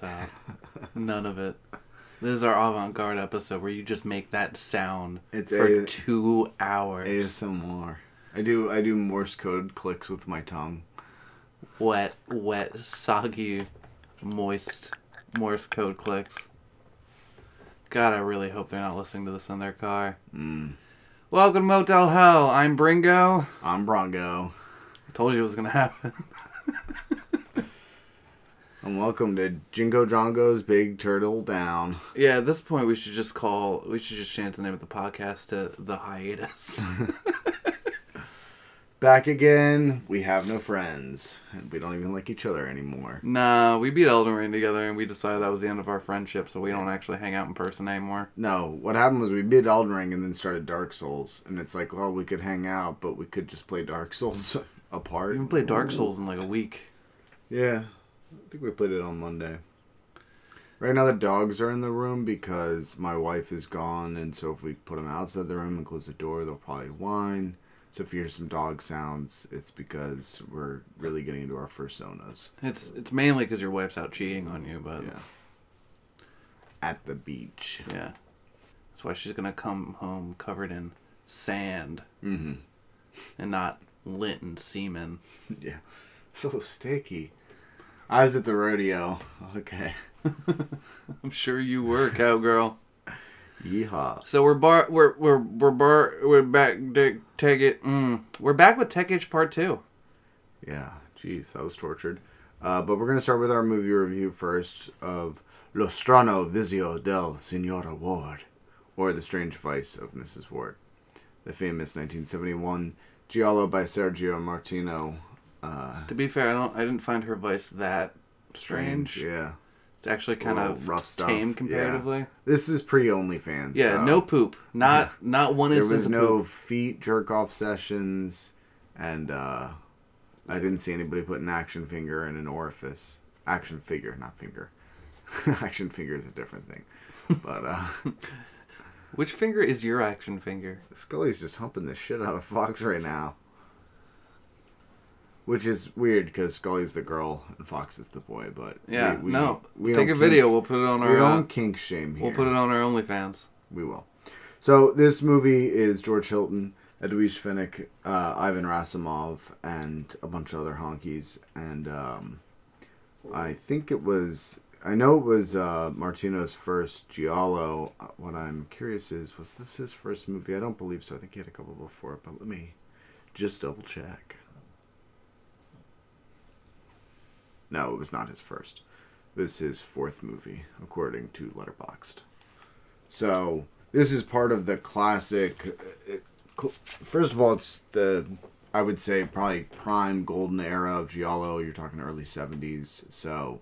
this out. None of it. This is our avant-garde episode where you just make that sound It's for a- two hours. ASMR. I do I do Morse code clicks with my tongue. Wet, wet, soggy, moist Morse code clicks. God, I really hope they're not listening to this in their car. Mm. Welcome to Motel Hell. I'm Bringo. I'm Bronco. I told you it was gonna happen. And welcome to Jingo Jongo's Big Turtle Down. yeah, at this point we should just call. We should just change the name of the podcast to the hiatus. Back again. We have no friends. And we don't even like each other anymore. nah, we beat Elden Ring together, and we decided that was the end of our friendship, so we don't actually hang out in person anymore. No, what happened was we beat Elden Ring and then started Dark Souls. And it's like, well, we could hang out, but we could just play Dark Souls apart. We haven't played Dark Souls in like a week. Yeah, I think we played it on Monday. Right now, the dogs are in the room because my wife is gone, and so if we put them outside the room and close the door, they'll probably whine. So if you hear some dog sounds, it's because we're really getting into our personas. It's it's mainly because your wife's out cheating on you, but Yeah. At the beach. yeah. That's why she's gonna come home covered in sand Mm-hmm. and not lint and semen. Yeah. So sticky. I was at the rodeo. Okay. I'm sure you were, cowgirl. Yeehaw. So we're bar we're we're we're bar we're back to take it. Mm, we're back with Tech Itch Part Two. Yeah, jeez, that was tortured. Uh, but we're going to start with our movie review first of Lo strano vizio del Signora Ward, or The Strange Vice of Mrs. Ward, the famous 1971 giallo by Sergio Martino. Uh, To be fair, I don't I didn't find her voice that strange. Yeah. It's actually kind of rough stuff, tame yeah. comparatively. This is pre OnlyFans. Yeah, so no poop. Not not one There instance was of no poop. feet jerk off sessions, and uh, I didn't see anybody put an action finger in an orifice. Action figure, not finger. action finger is a different thing. But uh, Which finger is your action finger? Scully's just humping the shit out of Fox right now. Which is weird because Scully's the girl and Fox is the boy, but Yeah, we, we, no. we Take a don't video. We'll put it on we our. Uh, don't kink shame here. we'll put it on our OnlyFans. We will. So this movie is George Hilton, Edwige Fenech, uh, Ivan Rassimov, and a bunch of other honkies. And um, I think it was. I know it was uh, Martino's first giallo. Uh, What I'm curious is, was this his first movie? I don't believe so. I think he had a couple before, but let me just double check. No, it was not his first. It was his fourth movie, according to Letterboxd. So this is part of the classic. uh, First of all, it's the I would say probably prime golden era of giallo. You're talking early '70s. So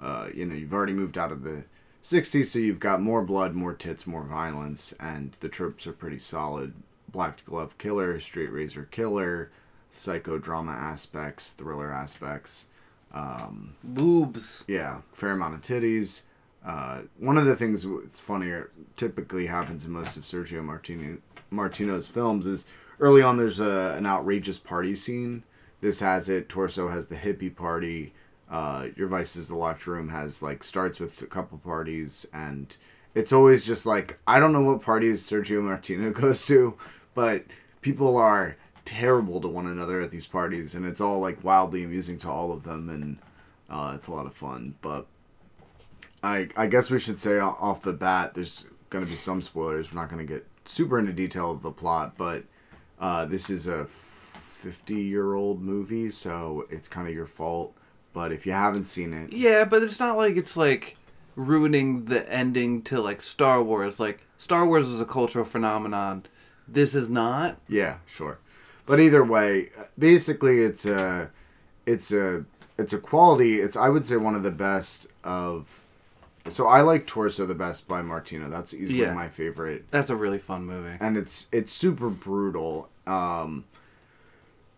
uh, you know you've already moved out of the '60s, so you've got more blood, more tits, more violence, and the tropes are pretty solid. Black glove killer, straight razor killer, psychodrama aspects, thriller aspects. Um, Boobs. yeah, fair amount of titties. Uh, one of the things that's funnier typically happens in most of Sergio Martino, Martino's films is early on there's a, an outrageous party scene. This has it. Torso has the hippie party. Uh, Your Vice Is the Locked Room has like starts with a couple parties and it's always just like I don't know what parties Sergio Martino goes to, but people are terrible to one another at these parties and it's all like wildly amusing to all of them and uh, it's a lot of fun. But I I guess we should say off the bat there's going to be some spoilers. We're not going to get super into detail of the plot, but uh, this is a 50 year old movie, so it's kind of your fault. But if you haven't seen it, Yeah, but it's not like it's like ruining the ending to like Star Wars. Like Star Wars was a cultural phenomenon. This is not. Yeah, sure. But either way, basically it's a it's a it's a quality. It's I would say one of the best of so I like Torso the best by Martino. That's easily Yeah. my favorite. That's a really fun movie. And it's it's super brutal. Um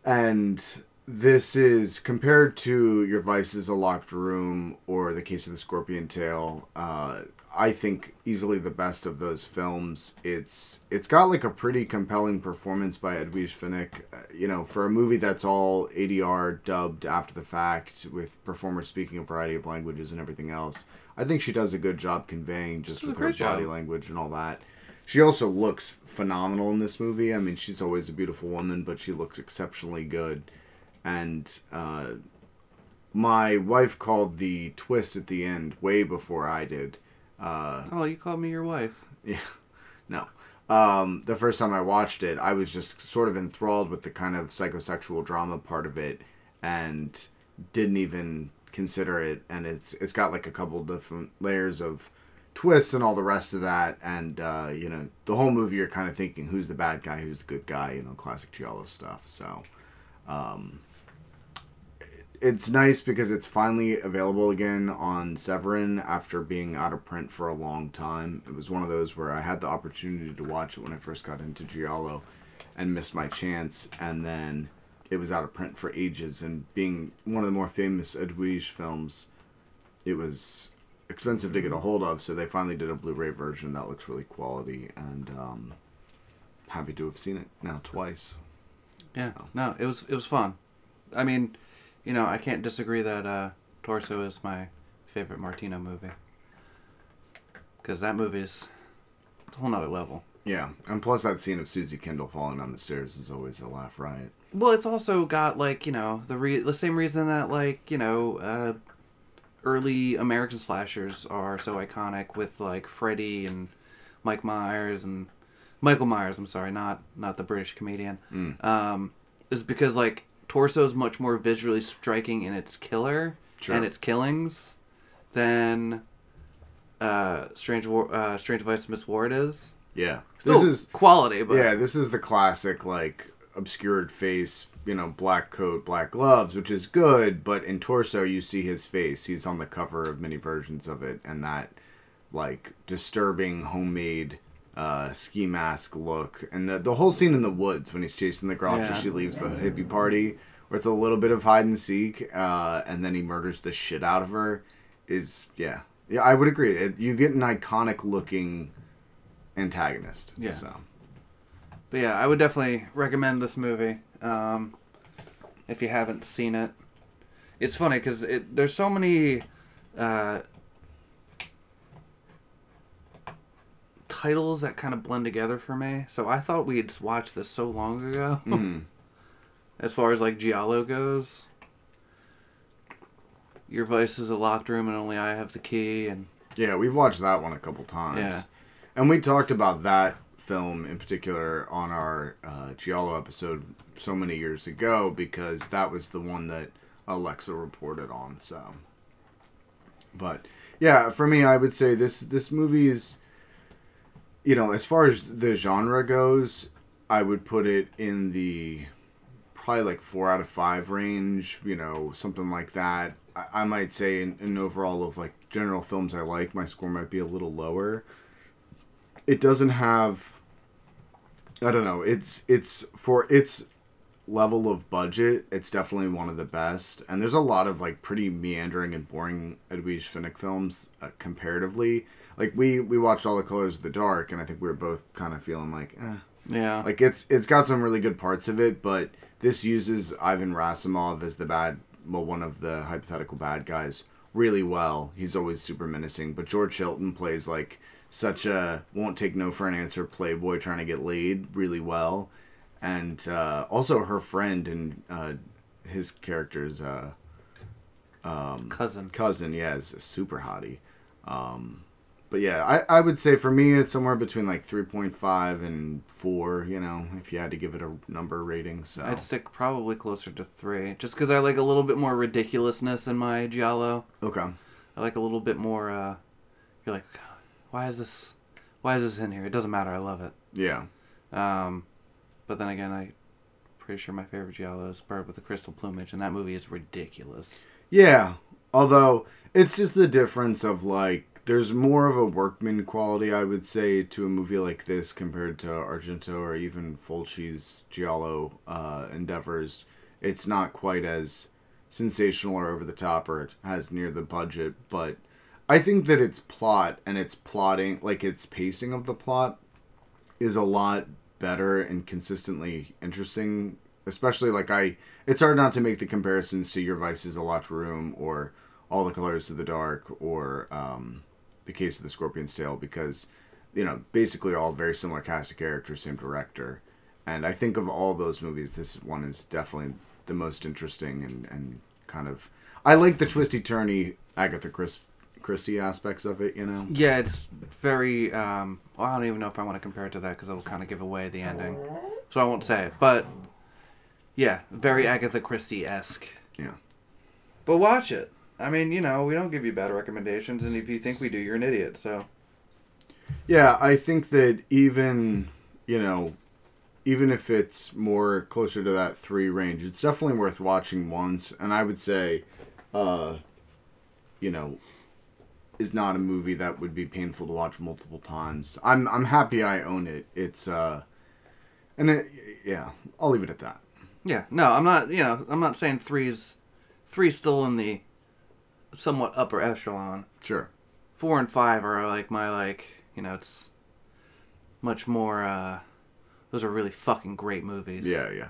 and this is compared to Your Vice is a Locked Room or The Case of the Scorpion Tail, uh I think easily the best of those films. It's it's got like a pretty compelling performance by Edwige Fenech. Uh, you know, for a movie that's all ADR dubbed after the fact with performers speaking a variety of languages and everything else. I think she does a good job conveying just with her great body language and all that. She also looks phenomenal in this movie. I mean, she's always a beautiful woman, but she looks exceptionally good. And uh, my wife called the twist at the end way before I did. Uh, Oh, you called me your wife. yeah, no. Um, the first time I watched it, I was just sort of enthralled with the kind of psychosexual drama part of it, and didn't even consider it. And it's it's got like a couple different layers of twists and all the rest of that. And uh, you know, the whole movie you're kind of thinking, who's the bad guy, who's the good guy, you know, classic Giallo stuff. So. Um, it's nice because it's finally available again on Severin after being out of print for a long time. It was one of those where I had the opportunity to watch it when I first got into Giallo and missed my chance, and then it was out of print for ages. And being one of the more famous Edwige films, it was expensive to get a hold of, so they finally did a Blu ray version that looks really quality, and um, happy to have seen it now twice. Yeah. So. No, it was it was fun. I mean, you know, I can't disagree that uh, Torso is my favorite Martino movie. Because that movie is it's a whole nother level. Yeah, and plus that scene of Suzy Kendall falling down the stairs is always a laugh riot. Well, it's also got like you know the re- the same reason that like you know uh, early American slashers are so iconic with like Freddy and Mike Myers and Michael Myers. I'm sorry, not not the British comedian. Mm. Um, is because like Torso is much more visually striking in its killer Sure. and its killings than uh, Strange War- uh, Strange Vice Miss Ward is. Yeah, Still this is quality, but yeah, this is the classic like obscured face, you know, black coat, black gloves, which is good. But in torso, you see his face. He's on the cover of many versions of it, and that like disturbing homemade uh, ski mask look, and the the whole scene in the woods when he's chasing the girl after Yeah. she leaves the hippie party, where it's a little bit of hide and seek, uh, and then he murders the shit out of her, is yeah, yeah, I would agree. It, you get an iconic looking antagonist. Yeah. So. But yeah, I would definitely recommend this movie um, if you haven't seen it. It's funny because it there's so many uh, titles that kind of blend together for me. So I thought we'd watched this so long ago. Mhm. as far as like Giallo goes, your vice is a locked room and only I have the key. And Yeah, we've watched that one a couple times. Yeah. And we talked about that film in particular on our uh, Giallo episode so many years ago because that was the one that Alexa reported on. So, but yeah, for me, I would say this this movie is, you know, as far as the genre goes, I would put it in the probably like four out of five range. You know, something like that. I, I might say in, in overall of like general films I like, my score might be a little lower. It doesn't have. I don't know. It's it's for its level of budget. It's definitely one of the best. And there's a lot of like pretty meandering and boring Edwige Fenech films uh, comparatively. Like we we watched All the Colors of the Dark, and I think we were both kind of feeling like, eh. yeah, Like it's it's got some really good parts of it, but this uses Ivan Rassimov as the bad, well, one of the hypothetical bad guys really well. He's always super menacing, but George Hilton plays like such a won't take no for an answer playboy trying to get laid really well, and uh, also her friend and uh, his character's uh, cousin. cousin, yeah, is a super hottie. Um, but yeah, I, I would say for me it's somewhere between like three point five and four. You know, if you had to give it a number rating. So I'd stick probably closer to three, just because I like a little bit more ridiculousness in my giallo. okay, I like a little bit more uh, you're like, why is this, why is this in here? It doesn't matter. I love it. Yeah. Um, but then again, I pretty sure my favorite Giallo is Bird with the Crystal Plumage, and that movie is ridiculous. Yeah. Although it's just the difference of like there's more of a workman quality I would say to a movie like this compared to Argento or even Fulci's Giallo uh, endeavors. It's not quite as sensational or over the top or it has near the budget, but I think that its plot and its plotting, like its pacing of the plot, is a lot better and consistently interesting. Especially like I, it's hard not to make the comparisons to Your Vice Is, A Locked Room, or All the Colors of the Dark, or um, The Case of the Scorpion's Tail, because you know basically all very similar cast of characters, same director, and I think of all those movies, this one is definitely the most interesting and and kind of. I like the twisty turny Agatha Chris, Christie aspects of it, you know. Yeah, it's very. Um, well, I don't even know if I want to compare it to that because it'll kind of give away the ending, so I won't say it. But yeah, very Agatha Christie esque. Yeah. But watch it. I mean, you know, we don't give you bad recommendations, and if you think we do, you're an idiot. So Yeah, I think that even you know, even if it's more closer to that three range, it's definitely worth watching once. And I would say, uh, you know, is not a movie that would be painful to watch multiple times. I'm I'm happy I own it. It's uh, and it, yeah, I'll leave it at that. yeah, no, I'm not. You know, I'm not saying three's three's still in the somewhat upper echelon. Sure. Four and five are like my like. You know, it's much more. uh Those are really fucking great movies. Yeah, yeah.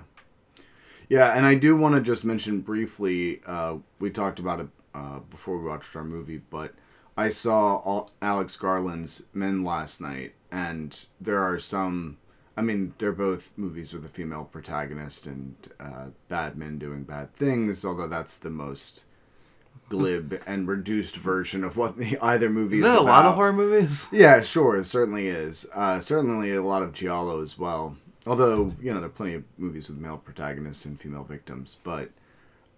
Yeah, and I do want to just mention briefly, uh, we talked about it uh, before we watched our movie, but I saw all, Alex Garland's Men last night, and there are some. I mean, they're both movies with a female protagonist and uh, bad men doing bad things, although that's the most glib and reduced version of what the either movie Is is that a lot of horror movies? Yeah, sure, it certainly is. Uh, certainly a lot of giallo as well. Although you know there are plenty of movies with male protagonists and female victims, but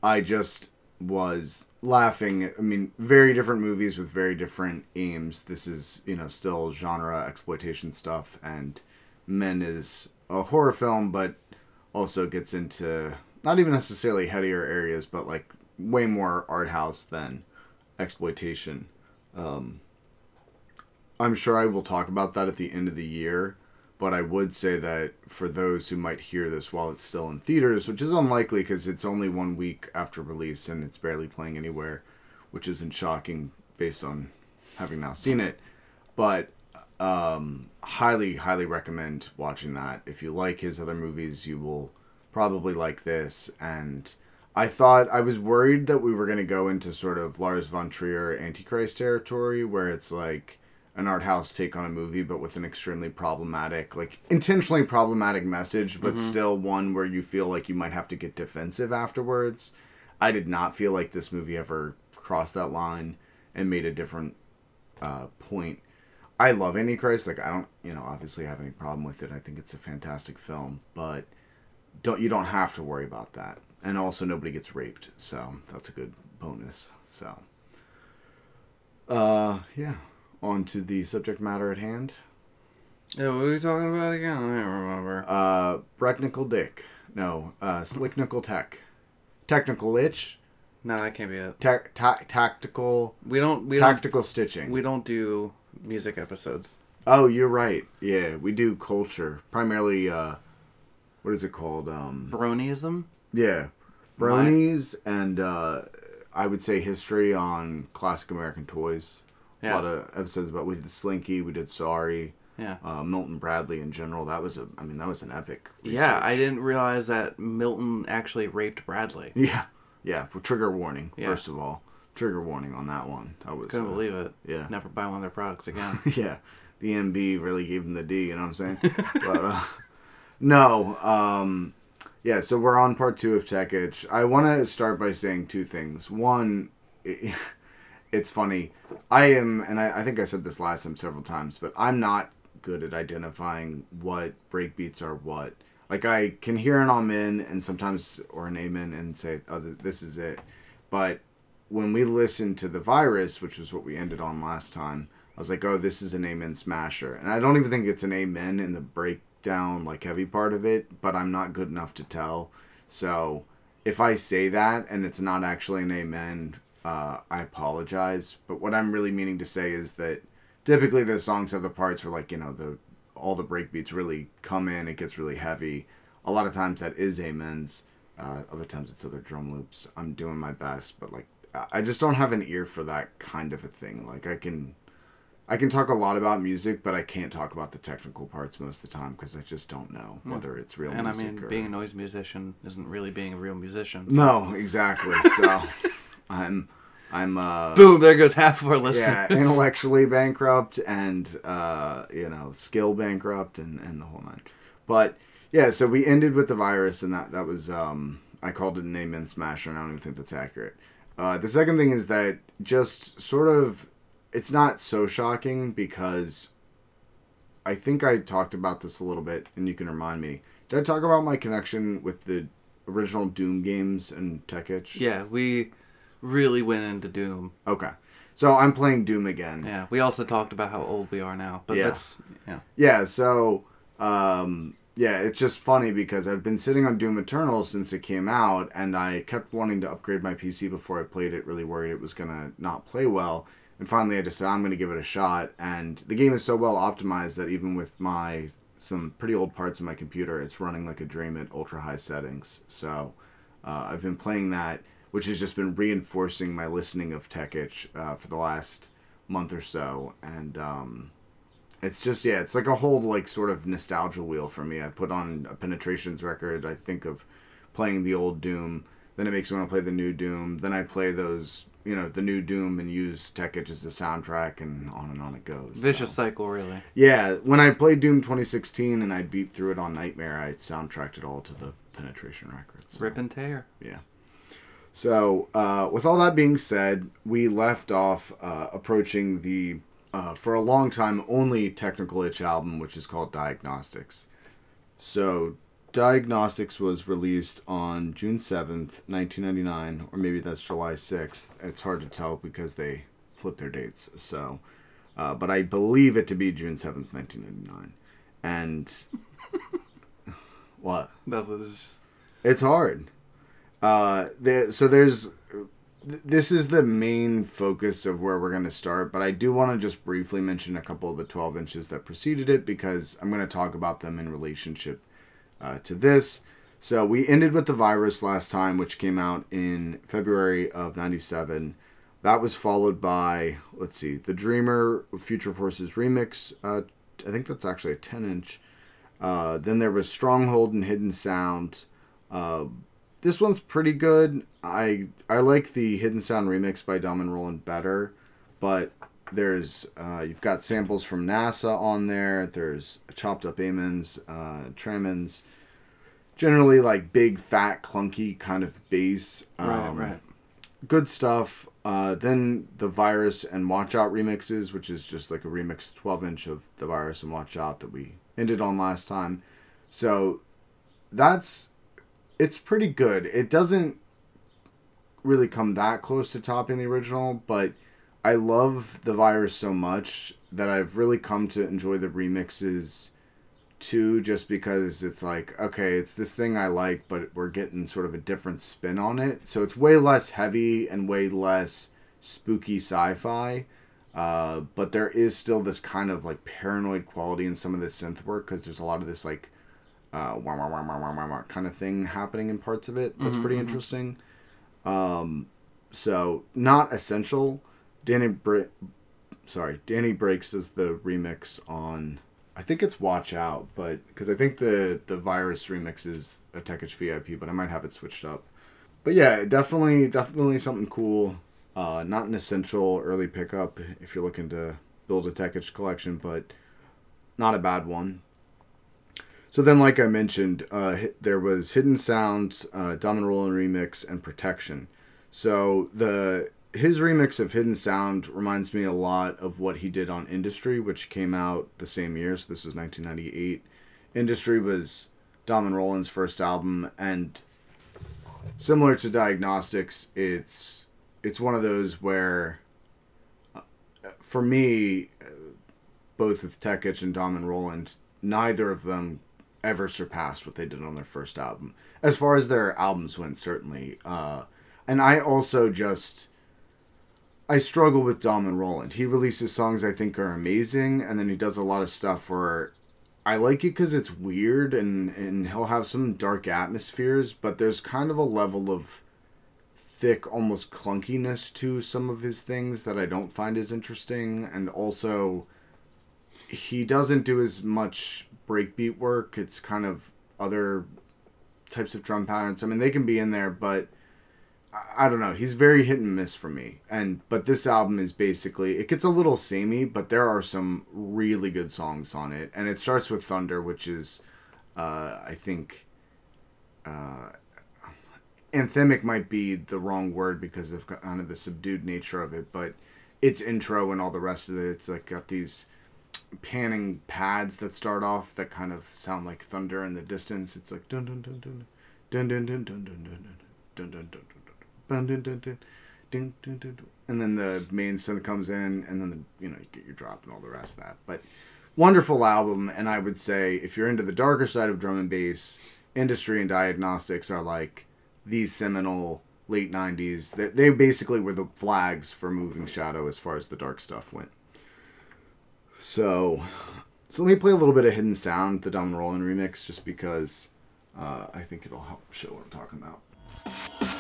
I just was laughing. I mean, very different movies with very different aims. This is you know still genre exploitation stuff, and Men is a horror film, but also gets into not even necessarily headier areas, but like way more art house than exploitation. Um, I'm sure I will talk about that at the end of the year, but I would say that for those who might hear this while it's still in theaters, which is unlikely because it's only one week after release and it's barely playing anywhere, which isn't shocking based on having now seen it. But um, highly, highly recommend watching that. If you like his other movies, you will probably like this. And I thought I was worried that we were going to go into sort of Lars von Trier Antichrist territory, where it's like an art house take on a movie, but with an extremely problematic, like intentionally problematic message, but still one where you feel like you might have to get defensive afterwards. I did not feel like this movie ever crossed that line and made a different uh, point. I love Antichrist. Like I don't, you know, obviously have any problem with it. I think it's a fantastic film, but don't you don't have to worry about that. And also, nobody gets raped, so that's a good bonus. So, uh, yeah. On to the subject matter at hand. Yeah, what are we talking about again? I don't remember. Uh, Brecknickel Dick. No, uh, Slicknickel Tech. Technical itch. no, that can't be it. Tac ta- tactical. We don't. We don't. Tactical stitching. We don't do music episodes. Oh, you're right. Yeah, we do culture primarily. Uh, what is it called? Um, Bronyism. yeah, bronies and uh, I would say history on classic American toys. A lot of episodes about we did Slinky, we did Sorry, Yeah. uh, Milton Bradley in general. That was a, I mean, that was an epic. Yeah, I didn't realize that Milton actually raped Bradley. Yeah, yeah. Trigger warning. Yeah. First of all, trigger warning on that one. I was. Couldn't uh, believe it. yeah. Never buy one of their products again. yeah, the MB really gave him the D. You know what I'm saying? but uh, no, um, yeah. So we're on part two of Tech Itch. I want to start by saying two things. One, i it's funny. I am, and I, I think I said this last time several times, but I'm not good at identifying what breakbeats are what. Like I can hear an amen and sometimes or an amen and say, "Oh, this is it," but when we listened to the virus, which was what we ended on last time, I was like, oh, this is an Amen smasher, and I don't even think it's an Amen in the breakdown like heavy part of it, but I'm not good enough to tell. So if I say that and it's not actually an Amen, uh, I apologize. But what I'm really meaning to say is that typically those songs have the parts where like you know the all the breakbeats really come in, it gets really heavy. A lot of times that is amens. Uh, other times it's other drum loops. I'm doing my best, but like I- just don't have an ear for that kind of a thing. Like I can, I can talk a lot about music, but I can't talk about the technical parts most of the time because I just don't know whether it's real And I mean, or being a noise musician isn't really being a real musician. so- no, exactly. So I'm, I'm uh, Boom! There goes half of our listeners. yeah, intellectually bankrupt and uh, you know, skill bankrupt and, and the whole nine. But yeah, so we ended with the virus and that that was um I called it an amen smasher and I don't even think that's accurate. Uh, the second thing is that just sort of it's not so shocking because I think I talked about this a little bit and you can remind me. Did I talk about my connection with the original Doom games and Tech Itch? Yeah, we really went into Doom. Okay. So I'm playing Doom again. Yeah, we also talked about how old we are now, but Yeah. that's yeah. Yeah, so um yeah, it's just funny because I've been sitting on Doom Eternal since it came out and I kept wanting to upgrade my PC before I played it, really worried it was going to not play well. And finally I decided I'm going to give it a shot and the game is so well optimized that even with my some pretty old parts of my computer, it's running like a dream at ultra high settings. So uh, I've been playing that, which has just been reinforcing my listening of Tech Itch uh, for the last month or so. And um, it's just yeah, it's like a whole like sort of nostalgia wheel for me. I put on a penetrations record. I think of playing the old Doom. Then it makes me want to play the new Doom. Then I play those, you know, the new Doom and use Tech Itch as the soundtrack, and on and on it goes. Vicious So- cycle, really. Yeah, when I played Doom 2016 and I beat through it on Nightmare, I soundtracked it all to the penetration records. So. Rip and tear. Yeah. So, uh, with all that being said, we left off uh, approaching the, uh, for a long time, only technical itch album, which is called Diagnostics. So, Diagnostics was released on June 7th, 1999, or maybe that's July 6th. It's hard to tell because they flip their dates. So, uh, but I believe it to be June 7th, 1999. And. what? That was It's hard. Uh, there, so there's this is the main focus of where we're going to start, but I do want to just briefly mention a couple of the 12 inches that preceded it because I'm going to talk about them in relationship uh, to this. So we ended with the virus last time, which came out in February of '97. That was followed by let's see, the Dreamer Future Forces remix. Uh, I think that's actually a 10 inch. Uh, then there was Stronghold and Hidden Sound. This one's pretty good. I I like the Hidden Sound remix by Dom and Roland better, but there's uh, you've got samples from NASA on there. There's chopped up amens, uh, tremens, generally like big, fat, clunky kind of bass. right, Um, right. good stuff. Uh, then the Virus and Watch Out remixes, which is just like a remix 12 inch of the Virus and Watch Out that we ended on last time. So that's it's pretty good. It doesn't really come that close to topping the original, but I love the Virus so much that I've really come to enjoy the remixes too just because it's like okay it's this thing i like but we're getting sort of a different spin on it so it's way less heavy and way less spooky sci-fi uh, but there is still this kind of like paranoid quality in some of the synth work because there's a lot of this like uh, wah, wah, wah, wah, wah, wah, kind of thing happening in parts of it that's pretty interesting um, so not essential danny Bra- sorry danny breaks is the remix on I think it's Watch Out, but because I think the the virus remix is a Tech Itch VIP, but I might have it switched up. But yeah, definitely definitely something cool. Uh, not an essential early pickup if you're looking to build a Tech Itch collection, but not a bad one. So then, like I mentioned, uh, there was Hidden Sound, uh, Dom and Roland remix, and Protection. So the his remix of Hidden Sound reminds me a lot of what he did on Industry, which came out the same year. So this was 1998. Industry was Dom and Roland's first album, and similar to Diagnostics, it's it's one of those where, uh, for me, both with and Dom and Roland, neither of them ever surpassed what they did on their first album. As far as their albums went, certainly. Uh, and I also just I struggle with Dom and Roland. He releases songs I think are amazing, and then he does a lot of stuff where I like it because it's weird and and he'll have some dark atmospheres, but there's kind of a level of thick, almost clunkiness to some of his things that I don't find as interesting, and also he doesn't do as much breakbeat work. It's kind of other types of drum patterns. I mean, they can be in there, but I, don't know. He's very hit and miss for me. And but this album is basically it gets a little samey, but there are some really good songs on it. And it starts with Thunder, which is uh, I think uh, anthemic might be the wrong word because of kind of the subdued nature of it, but its intro and all the rest of it, it's like got these panning pads that start off that kind of sound like thunder in the distance. It's like dun dun dun dun dun dun dun dun dun dun dun dun dun dun dun dun dun dun dun and then the main synth comes in and then the you know you get your drop and all the rest of that. But wonderful album and I would say if you're into the darker side of drum and bass, industry and diagnostics are like these seminal late 90s they, they basically were the flags for moving shadow as far as the dark stuff went so, so let me play a little bit of Hidden Sound, the Dom Roland remix, just because uh, I think it'll help show what I'm talking about.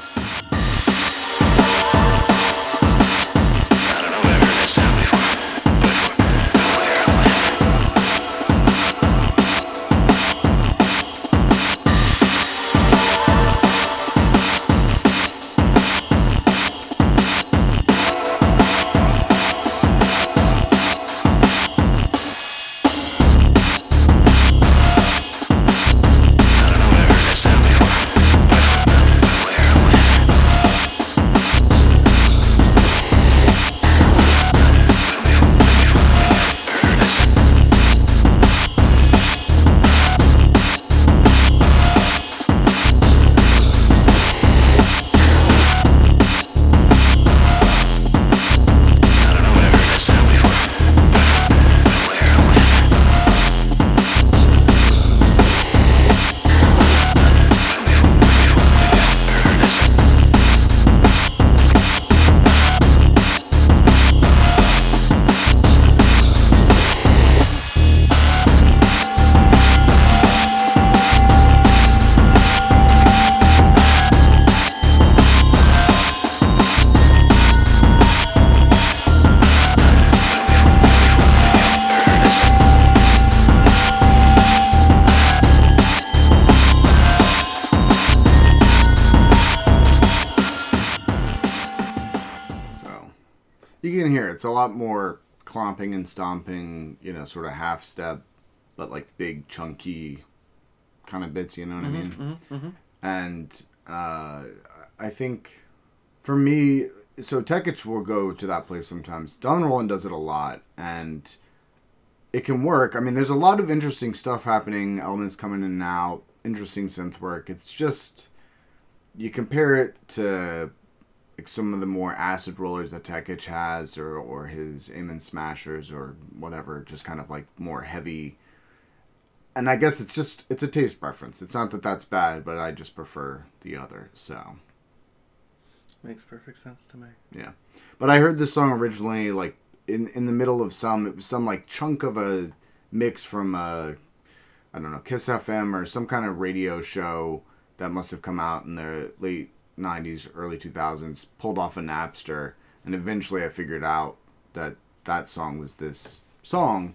Clomping and stomping, you know, sort of half step, but like big chunky kind of bits. You know what I mm-hmm, mean? Mm-hmm, mm-hmm. And uh, I think for me, so Tech Itch will go to that place sometimes. Dom Roland does it a lot, and it can work. I mean, there's a lot of interesting stuff happening, elements coming in and out, interesting synth work. It's just you compare it to like some of the more acid rollers that Tech Itch has, or or his Amen Smashers, or whatever, just kind of like more heavy. And I guess it's just it's a taste preference. It's not that that's bad, but I just prefer the other. So Makes perfect sense to me. yeah, but I heard this song originally like in in the middle of some it was some like chunk of a mix from a I don't know Kiss FM or some kind of radio show that must have come out in the late '90s, early 2000s, pulled off a Napster, and eventually I figured out that that song was this song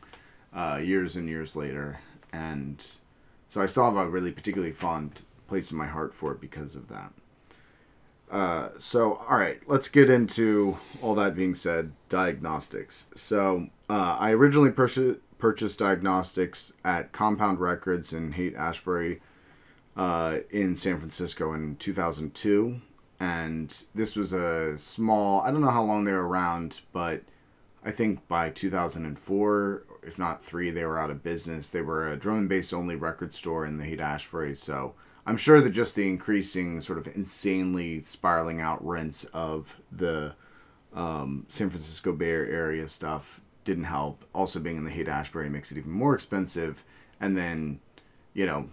uh, years and years later, and so I still have a really particularly fond place in my heart for it because of that. Uh, so, all right, let's get into all that being said, diagnostics. So, uh, I originally purchased purchased diagnostics at Compound Records in Haight Ashbury uh, in San Francisco in 2002. And this was a small, I don't know how long they were around, but I think by 2004, if not three, they were out of business. They were a drum and bass only record store in the Haight Ashbury. So I'm sure that just the increasing, sort of insanely spiraling out rents of the um, San Francisco Bay Area stuff didn't help. Also, being in the Haight Ashbury makes it even more expensive. And then, you know,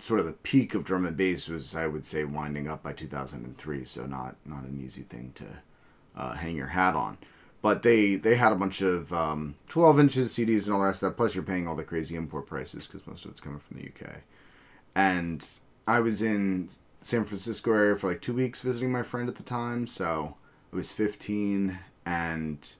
sort of the peak of drum and bass was, I would say, winding up by 2003. So not not an easy thing to uh, hang your hat on. But they they had a bunch of um, 12 inches CDs and all the rest of that. Plus, you're paying all the crazy import prices because most of it's coming from the UK. And I was in San Francisco area for like two weeks visiting my friend at the time. So I was 15, and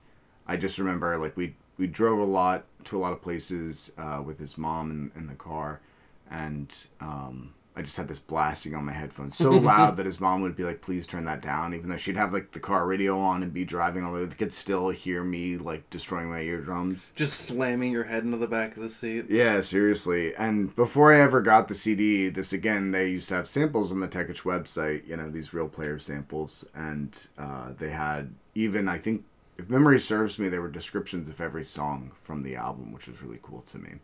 I just remember like we we drove a lot to a lot of places uh, with his mom in, in the car, and um, I just had this blasting on my headphones so loud that his mom would be like, "Please turn that down," even though she'd have like the car radio on and be driving all the. They could still hear me like destroying my eardrums. Just slamming your head into the back of the seat. Yeah, seriously. And before I ever got the CD, this again, they used to have samples on the Tech Itch website, you know, these real player samples. And uh, they had even, I think, if memory serves me, there were descriptions of every song from the album, which was really cool to me.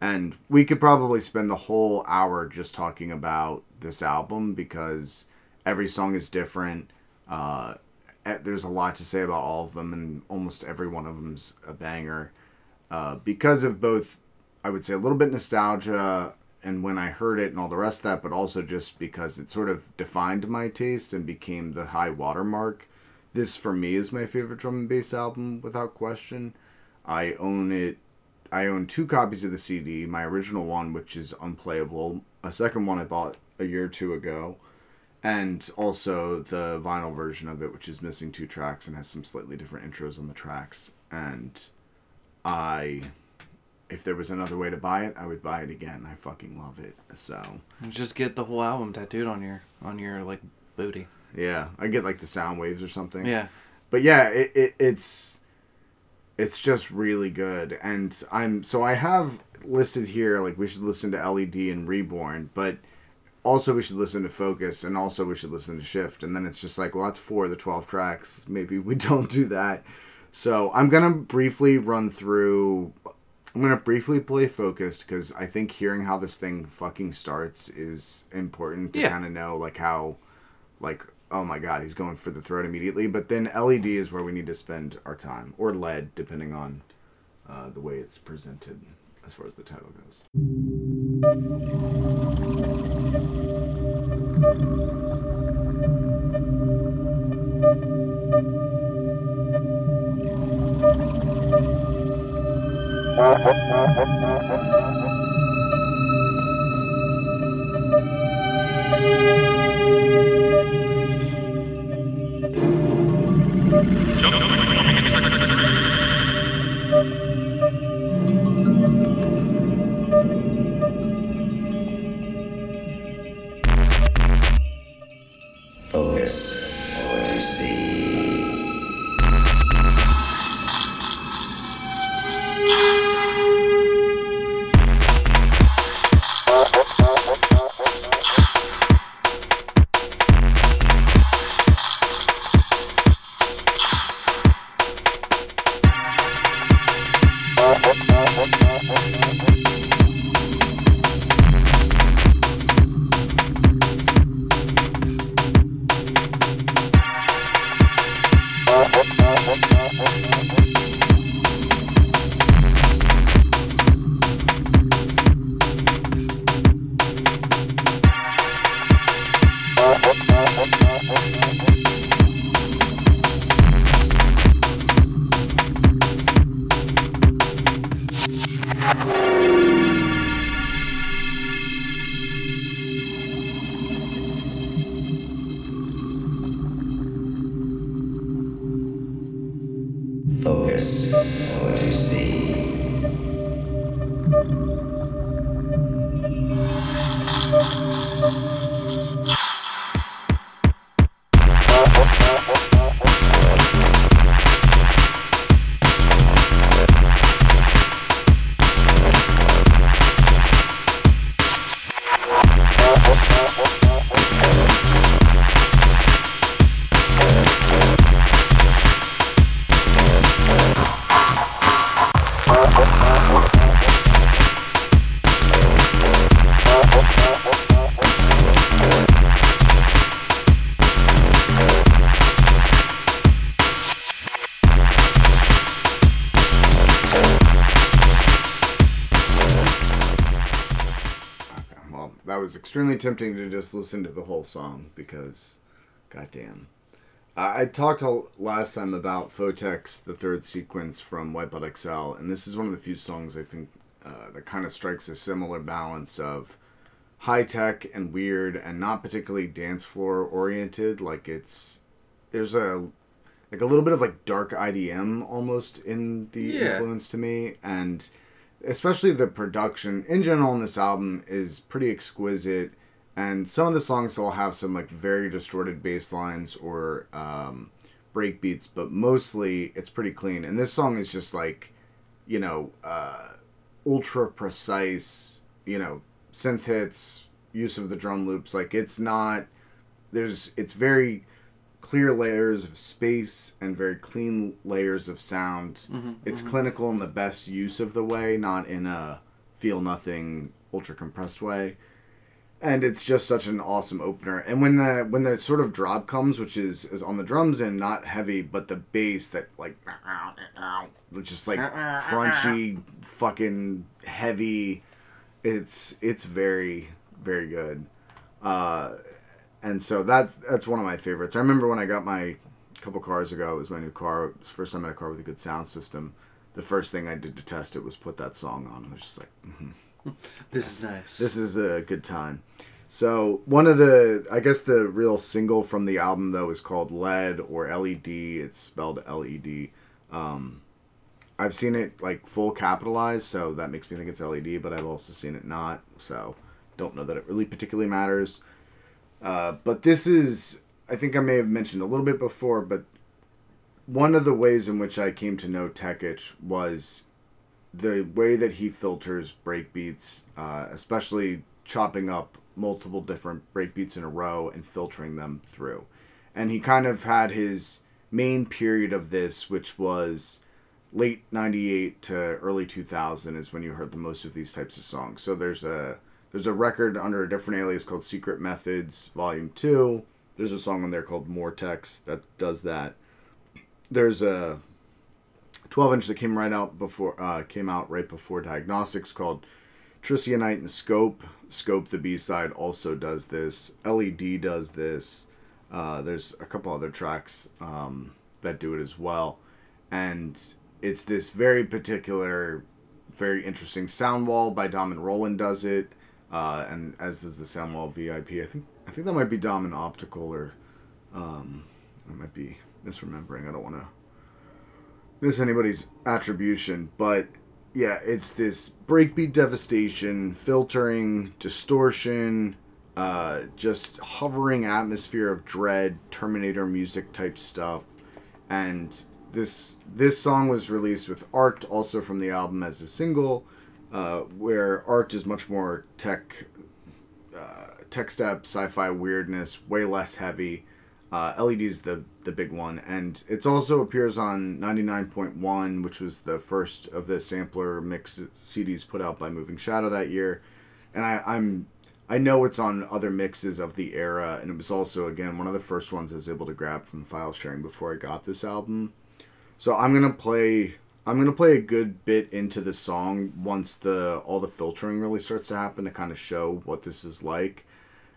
And we could probably spend the whole hour just talking about this album because every song is different. Uh, eh, there's a lot to say about all of them, and almost every one of them's a banger uh, because of both, I would say, a little bit nostalgia and when I heard it and all the rest of that, but also just because it sort of defined my taste and became the high watermark. This, for me, is my favorite drum and bass album without question. I own it. I own two copies of the CD. My original one, which is unplayable. A second one I bought a year or two ago. And also the vinyl version of it, which is missing two tracks and has some slightly different intros on the tracks. And I, if there was another way to buy it, I would buy it again. I fucking love it. So Just get the whole album tattooed on your on your like booty. yeah, I get like the sound waves or something. Yeah. But yeah, it, it it's it's just really good. And I'm so I have listed here like we should listen to LED and Reborn, but also we should listen to Focus and also we should listen to Shift. And then it's just like, well, that's four of the 12 tracks. Maybe we don't do that. So I'm going to briefly run through I'm gonna briefly play focused because I think hearing how this thing fucking starts is important to Yeah. kind of know like how, like oh my god he's going for the throat immediately. But then LED is where we need to spend our time or lead depending on uh, the way it's presented as far as the title goes. extremely tempting to just listen to the whole song because, goddamn. I I talked last time about Photex, the third sequence from White Blood XL, and this is one of the few songs I think uh, that kind of strikes a similar balance of high tech and weird and not particularly dance floor oriented. Like it's there's a like a little bit of like dark IDM almost in the Yeah. influence to me, and especially the production in general on this album is pretty exquisite. And some of the songs will have some like very distorted bass lines or um, break beats, but mostly it's pretty clean. And this song is just like, you know, uh, ultra precise, you know, synth hits, use of the drum loops. Like it's not, there's, it's very clear layers of space and very clean layers of sound. it's clinical in the best use of the way, not in a feel nothing ultra compressed way. And it's just such an awesome opener. And when the when the sort of drop comes, which is is on the drums and not heavy, but the bass that like just like crunchy, fucking heavy. It's it's very very good. Uh, and so that that's one of my favorites. I remember when I got my couple cars ago, it was my new car. It was the first time I had a car with a good sound system. The first thing I did to test it was put that song on. I was just like, This is nice. this is a good time. So one of the, I guess the real single from the album though is called "Lead" or LED. It's spelled L E D. Um, I've seen it like full capitalized, so that makes me think it's LED. But I've also seen it not, so don't know that it really particularly matters. Uh, but this is, I think I may have mentioned a little bit before, but one of the ways in which I came to know Tech Itch was the way that he filters breakbeats, uh, especially chopping up multiple different breakbeats in a row and filtering them through. And he kind of had his main period of this, which was late 98 to early 2000 is when you heard the most of these types of songs. So there's a there's a record under a different alias called Secret Methods Volume 2. There's a song on there called Mortex that does that. There's a 12 inch that came right out before uh, came out right before Diagnostics called Tricionite and Scope. Scope the B side also does this. LED does this. Uh, there's a couple other tracks um, that do it as well, and it's this very particular, very interesting sound wall by Dom and Roland does it, uh, and as does the wall VIP. I think I think that might be Dom and Optical or um, I might be misremembering. I don't want to miss anybody's attribution, but yeah, it's this breakbeat devastation, filtering, distortion, uh, just hovering atmosphere of dread, Terminator music type stuff, and this this song was released with Art also from the album as a single, uh, where Art is much more tech, uh, tech step, sci-fi weirdness, way less heavy. Uh, LED's the the big one, and it also appears on 99.1, which was the first of the sampler mix CDs put out by Moving Shadow that year. And I, I'm I know it's on other mixes of the era, and it was also again one of the first ones I was able to grab from file sharing before I got this album. So I'm gonna play I'm gonna play a good bit into the song once the all the filtering really starts to happen to kind of show what this is like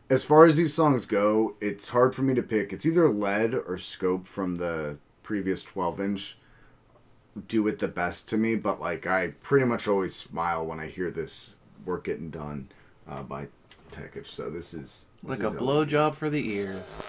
as far as these songs go, it's hard for me to pick. It's either lead or scope from the previous 12 inch do it the best to me, but like I pretty much always smile when I hear this work getting done uh, by Tech Itch. So this is this like a is blowjob for the ears.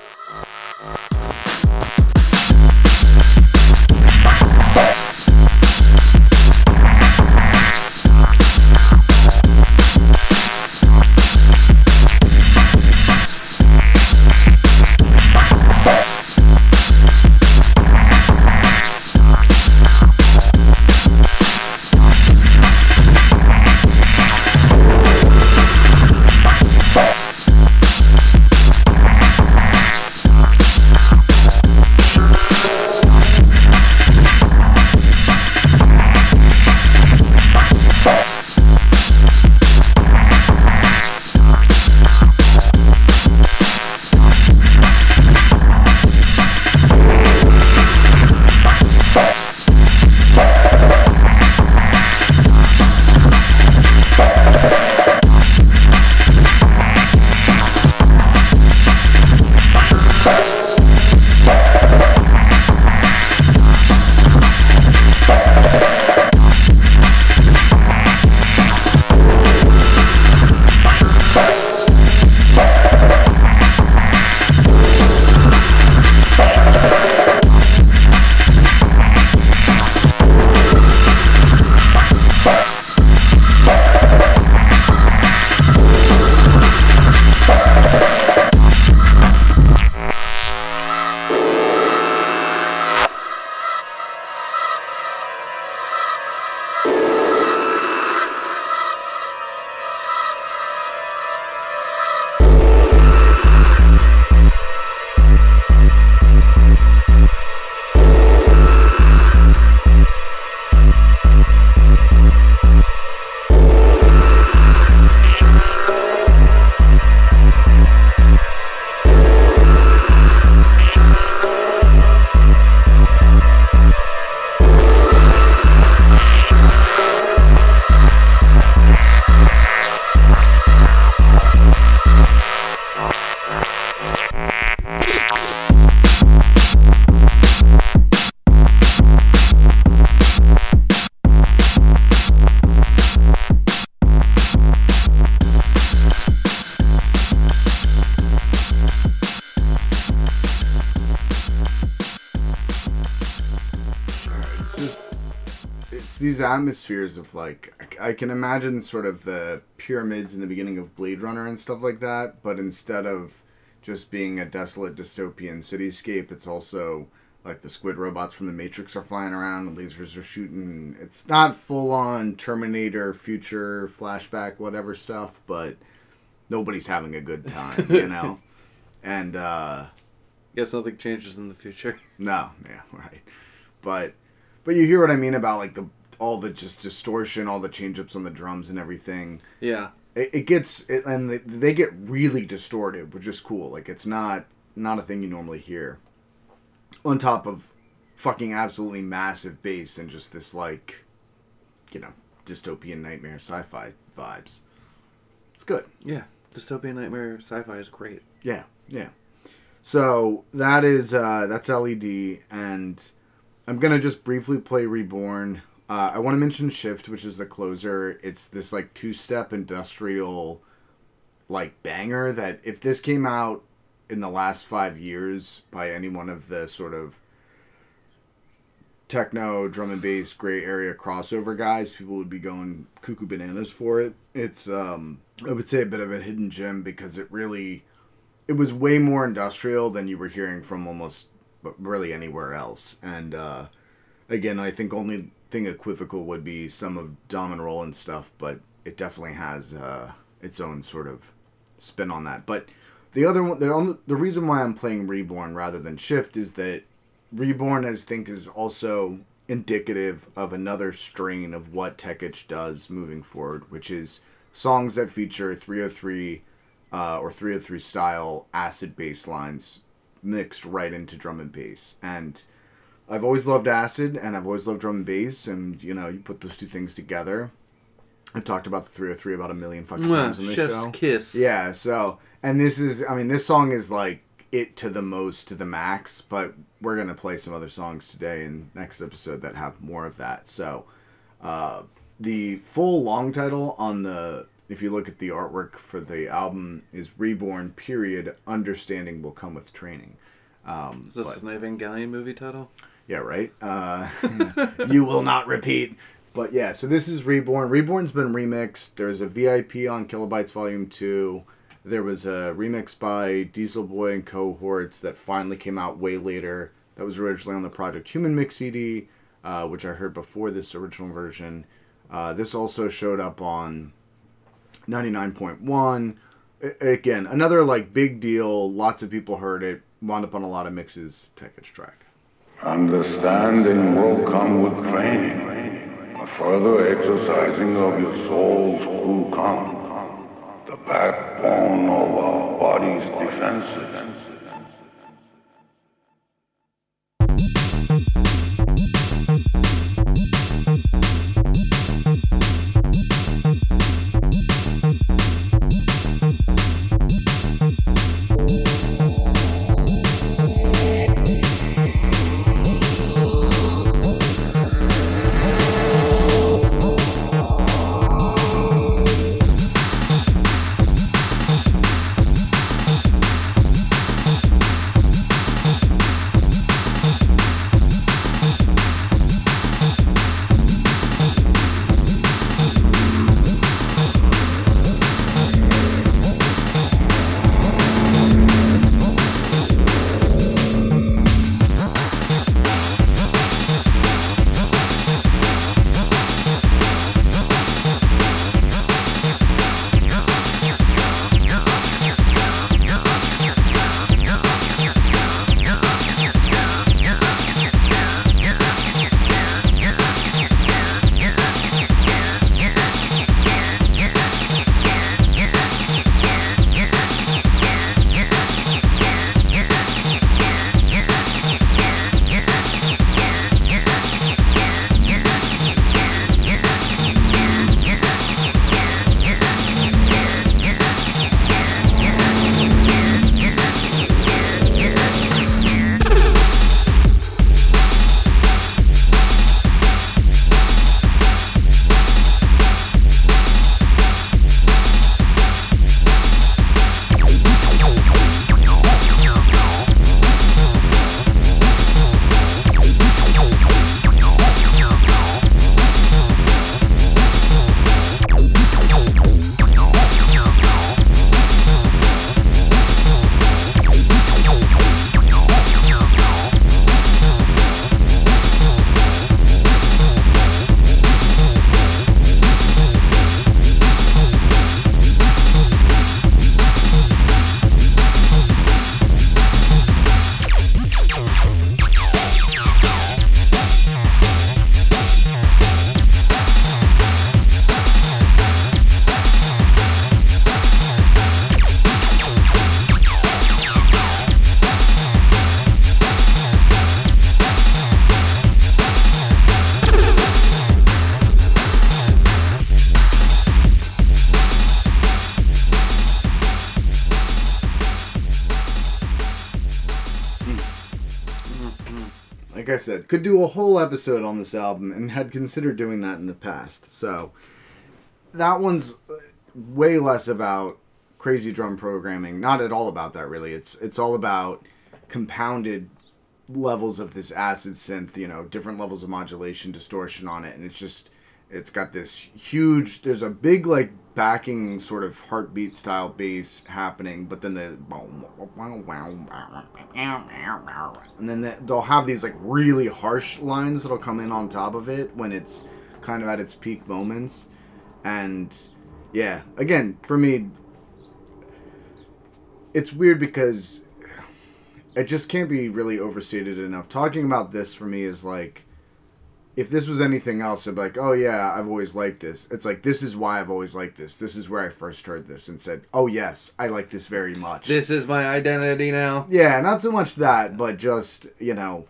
Atmospheres of like I, I can imagine sort of the pyramids in the beginning of Blade Runner and stuff like that, but instead of just being a desolate dystopian cityscape, it's also like the squid robots from the Matrix are flying around and lasers are shooting. It's not full on Terminator future flashback whatever stuff, but nobody's having a good time, you know. and uh Guess nothing changes in the future. no, yeah, right. But but you hear what I mean about like the all the just distortion, all the change ups on the drums and everything. Yeah. It, it gets it, and they, they get really distorted, which is cool. Like it's not not a thing you normally hear. On top of fucking absolutely massive bass and just this like you know dystopian nightmare sci-fi vibes. It's good. Yeah. Dystopian Nightmare sci-fi is great. Yeah, yeah. So that is uh, that's LED, and I'm gonna just briefly play Reborn. Uh, I want to mention Shift, which is the closer. It's this like two-step industrial, like banger that if this came out in the last five years by any one of the sort of techno, drum and bass, gray area crossover guys, people would be going cuckoo bananas for it. It's um I would say a bit of a hidden gem because it really it was way more industrial than you were hearing from almost really anywhere else. And uh again, I think only thing equivocal would be some of Dom and Roland stuff, but it definitely has uh its own sort of spin on that. But the other one, the only, the reason why I'm playing Reborn rather than Shift is that Reborn, I think, is also indicative of another strain of what Tech Itch does moving forward, which is songs that feature 303 uh, or 303 style acid bass lines mixed right into drum and bass. And I've always loved acid and I've always loved drum and bass, and you know, you put those two things together. I've talked about the 303 about a million fucking times on this Chef's show. kiss. Yeah, so and this is I mean this song is like it to the most to the max, but we're gonna play some other songs today and next episode that have more of that. So uh the full long title on the if you look at the artwork for the album is Reborn period understanding will come with training. Um Is this but- an Evangelion movie title? Yeah, right. Uh, you will not repeat. But yeah, so this is Reborn. Reborn's been remixed. There's a VIP on Kilobytes Volume 2. There was a remix by Diesel Boy and Cohorts that finally came out way later. That was originally on the Project Human Mix CD, uh, which I heard before this original version. Uh, this also showed up on 99.1. A- Again, another like big deal. Lots of people heard it. Wound up on a lot of mixes. Tech Itch track. Understanding will come with training, a further exercising of your soul's who come, the backbone of our body's defenses. Could do a whole episode on this album and had considered doing that in the past. So that one's way less about crazy drum programming. Not at all about that really. It's it's all about compounded levels of this acid synth, you know, different levels of modulation, distortion on it, and it's just it's got this huge there's a big like backing sort of heartbeat style bass happening, but then the and then they'll have these like really harsh lines that'll come in on top of it when it's kind of at its peak moments. And yeah, again, for me it's weird because it just can't be really overstated enough. Talking about this for me is like, if this was anything else, I'd be like, oh yeah, I've always liked this. It's like this is why I've always liked this. This is where I first heard this and said, oh yes, I like this very much. This is my identity now. yeah, not so much that, but just you know,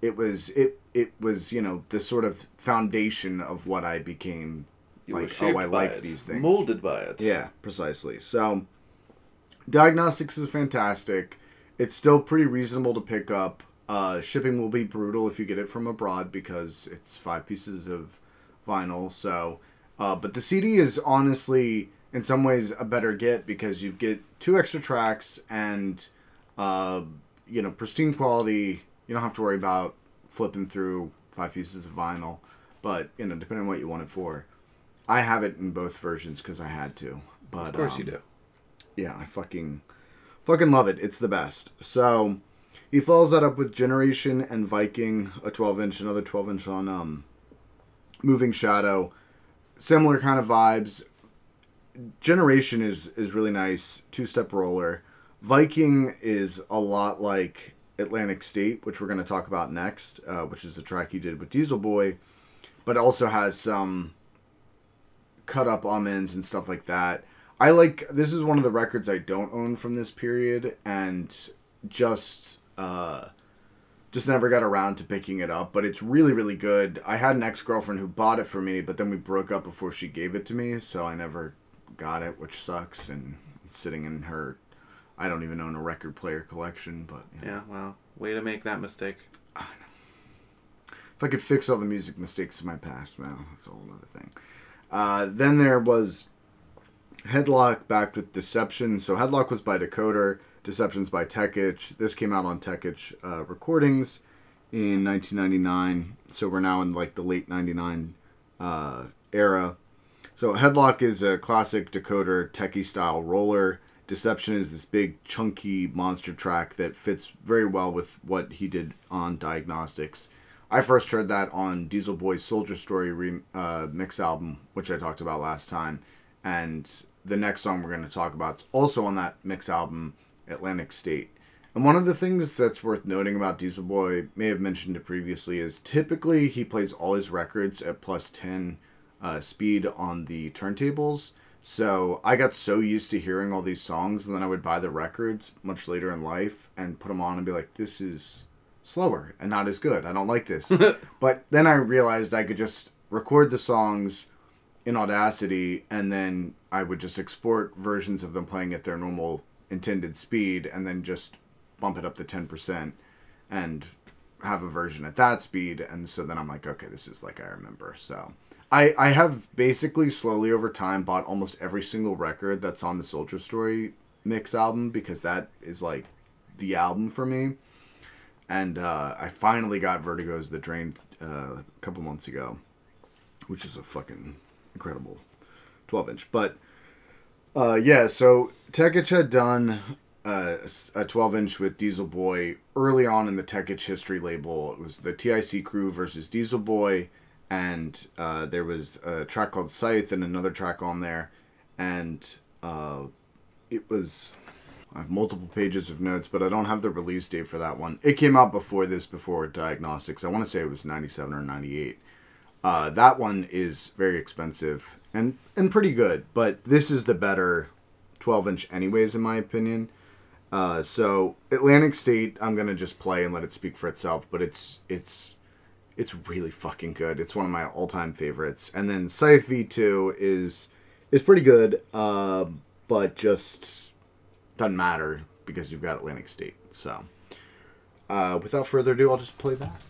it was it it was you know the sort of foundation of what I became. You like, oh, I like these things. molded by it. Yeah, precisely. So, diagnostics is fantastic. It's still pretty reasonable to pick up. Uh, shipping will be brutal if you get it from abroad because it's five pieces of vinyl. So, uh, but the CD is honestly, in some ways, a better get because you get two extra tracks and, uh, you know, pristine quality. You don't have to worry about flipping through five pieces of vinyl. But you know, depending on what you want it for, I have it in both versions because I had to. But Of course um, you do. yeah, I fucking fucking love it. It's the best. So he follows that up with Generation and Viking, a 12 inch, another 12 inch on um Moving Shadow. Similar kind of vibes. Generation is is really nice, two step roller. Viking is a lot like Atlantic State, which we're going to talk about next, uh, which is the track he did with Diesel Boy, but also has some cut up amens and stuff like that. I like this is one of the records I don't own from this period and just uh just never got around to picking it up, but it's really really good. I had an ex-girlfriend who bought it for me, but then we broke up before she gave it to me, so I never got it, which sucks and it's sitting in her I don't even own a record player collection, but you know. Yeah, well, way to make that mistake. if I could fix all the music mistakes of my past, well, that's a whole other thing. Uh, then there was Headlock backed with Deception. So Headlock was by Decoder, Deception's by Tech Itch. This came out on Tech Itch uh, recordings in 1999. So we're now in like the late 99 uh, era. So Headlock is a classic Decoder techie style roller. Deception is this big chunky monster track that fits very well with what he did on Diagnostics. I first heard that on Diesel Boy's Soldier Story re- uh, mix album, which I talked about last time, and the next song we're going to talk about is also on that mix album, Atlantic State. And one of the things that's worth noting about Diesel Boy, may have mentioned it previously, is typically he plays all his records at plus 10 uh, speed on the turntables. So I got so used to hearing all these songs, and then I would buy the records much later in life and put them on and be like, this is slower and not as good. I don't like this. but then I realized I could just record the songs in Audacity and then I would just export versions of them playing at their normal intended speed and then just bump it up to 10% and have a version at that speed. And so then I'm like okay this is like I remember. So I I have basically slowly over time bought almost every single record that's on the Soldier Story mix album because that is like the album for me. And uh, I finally got Vertigo's The Drain uh, a couple months ago, which is a fucking incredible 12 inch. But uh, yeah, so Tech Itch had done uh, a 12 inch with Diesel Boy early on in the Tech Itch history label. It was the TIC crew versus Diesel Boy, and uh, there was a track called Scythe and another track on there, and uh, it was I have multiple pages of notes, but I don't have the release date for that one. It came out before this, before Diagnostics. I want to say it was 97 or 98. Uh, that one is very expensive and, and pretty good, but this is the better 12 inch, anyways, in my opinion. Uh, so Atlantic State, I'm gonna just play and let it speak for itself, but it's it's it's really fucking good. It's one of my all time favorites. And then Scythe V2 is is pretty good, uh, but just doesn't matter because you've got Atlantic State. So uh, without further ado, I'll just play that.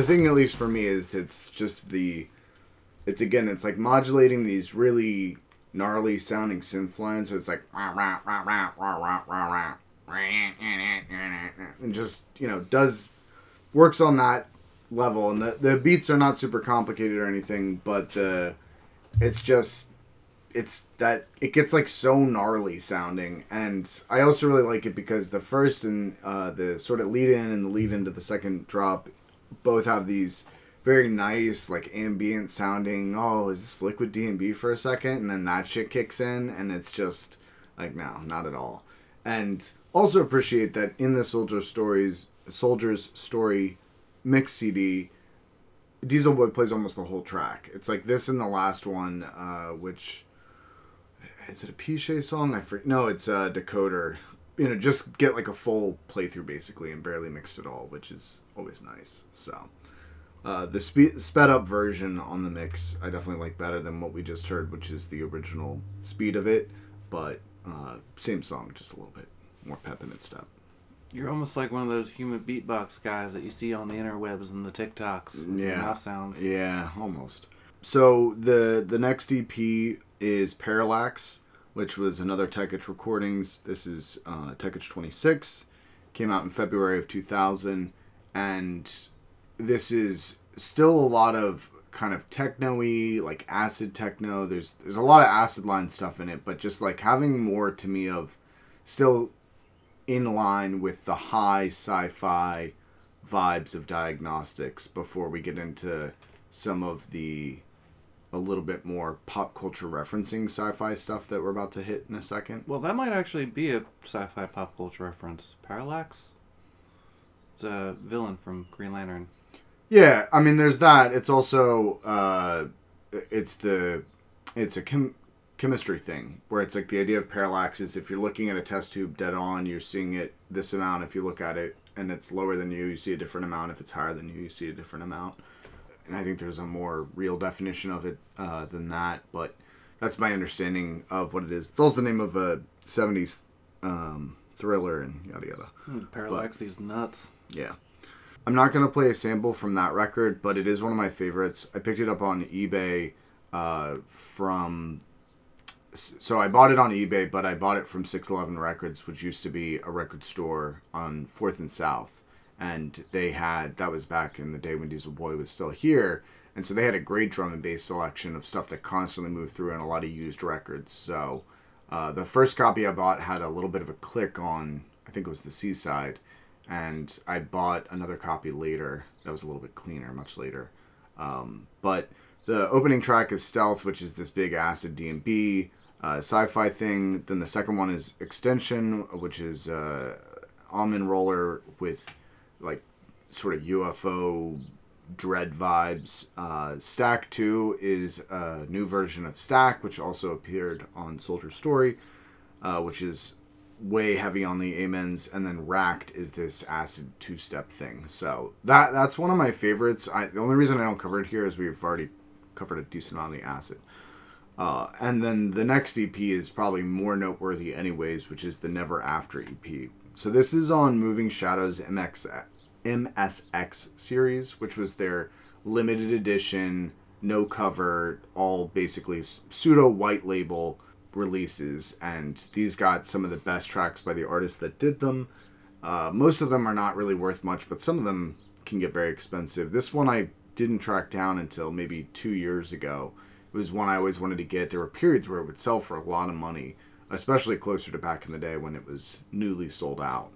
The thing at least for me is it's just the, it's again it's like modulating these really gnarly sounding synth lines. So it's like and just you know does works on that level, and the the beats are not super complicated or anything, but the it's just it's that it gets like so gnarly sounding and i also really like it because the first and uh, the sort of lead in and the lead into the second drop both have these very nice like ambient sounding oh is this liquid d&b for a second and then that shit kicks in and it's just like no not at all and also appreciate that in the soldier stories soldiers story mix cd Diesel Boy plays almost the whole track. It's like this and the last one, uh, which is it a Piche song? I forget. No, it's a decoder. You know, just get like a full playthrough basically and barely mixed at all, which is always nice. So, uh, the speed sped up version on the mix, I definitely like better than what we just heard, which is the original speed of it. But uh, same song, just a little bit more pep in its step. You're almost like one of those human beatbox guys that you see on the interwebs and the TikToks. Yeah. mouth sounds. Yeah, almost. So the the next EP is Parallax, which was another Tech Itch recordings. This is uh, Tech Itch 26, came out in February of 2000, and this is still a lot of kind of techno-y, like acid techno. There's there's a lot of acid line stuff in it, but just like having more to me of still in line with the high sci-fi vibes of diagnostics before we get into some of the a little bit more pop culture referencing sci-fi stuff that we're about to hit in a second. Well, that might actually be a sci-fi pop culture reference. Parallax. It's a villain from Green Lantern. Yeah, I mean there's that. It's also uh it's the it's a chem- chemistry thing where it's like the idea of parallax is if you're looking at a test tube dead on, you're seeing it this amount if you look at it and it's lower than you, you see a different amount. If it's higher than you, you see a different amount. And I think there's a more real definition of it uh, than that, but that's my understanding of what it is. It's also the name of a 70s um, thriller and yada yada. Hmm, Parallax, these nuts. Yeah. I'm not going to play a sample from that record, but it is one of my favorites. I picked it up on eBay uh, from. So I bought it on eBay, but I bought it from 611 Records, which used to be a record store on 4th and South. And they had, that was back in the day when Diesel Boy was still here. and so they had a great drum and bass selection of stuff that constantly moved through and a lot of used records. So uh, the first copy I bought had a little bit of a click on, I think it was the C side, and I bought another copy later that was a little bit cleaner, much later. Um, but the opening track is Stealth, which is this big acid D&B uh, sci-fi thing. Then the second one is Extension, which is uh, amen roller with like sort of UFO dread vibes. Uh, Stack 2 is a new version of Stack, which also appeared on Soldier Story, uh, which is way heavy on the amens. And then Racked is this acid two step thing. So that that's one of my favorites. I, the only reason I don't cover it here is we've already covered a decent amount of the acid. Uh, and then the next EP is probably more noteworthy, anyways, which is the Never After EP. So this is on Moving Shadows MX, MSX series, which was their limited edition, no cover, all basically pseudo white label releases. And these got some of the best tracks by the artists that did them. Uh, most of them are not really worth much, but some of them can get very expensive. This one I didn't track down until maybe two years ago. It was one I always wanted to get. There were periods where it would sell for a lot of money, especially closer to back in the day when it was newly sold out.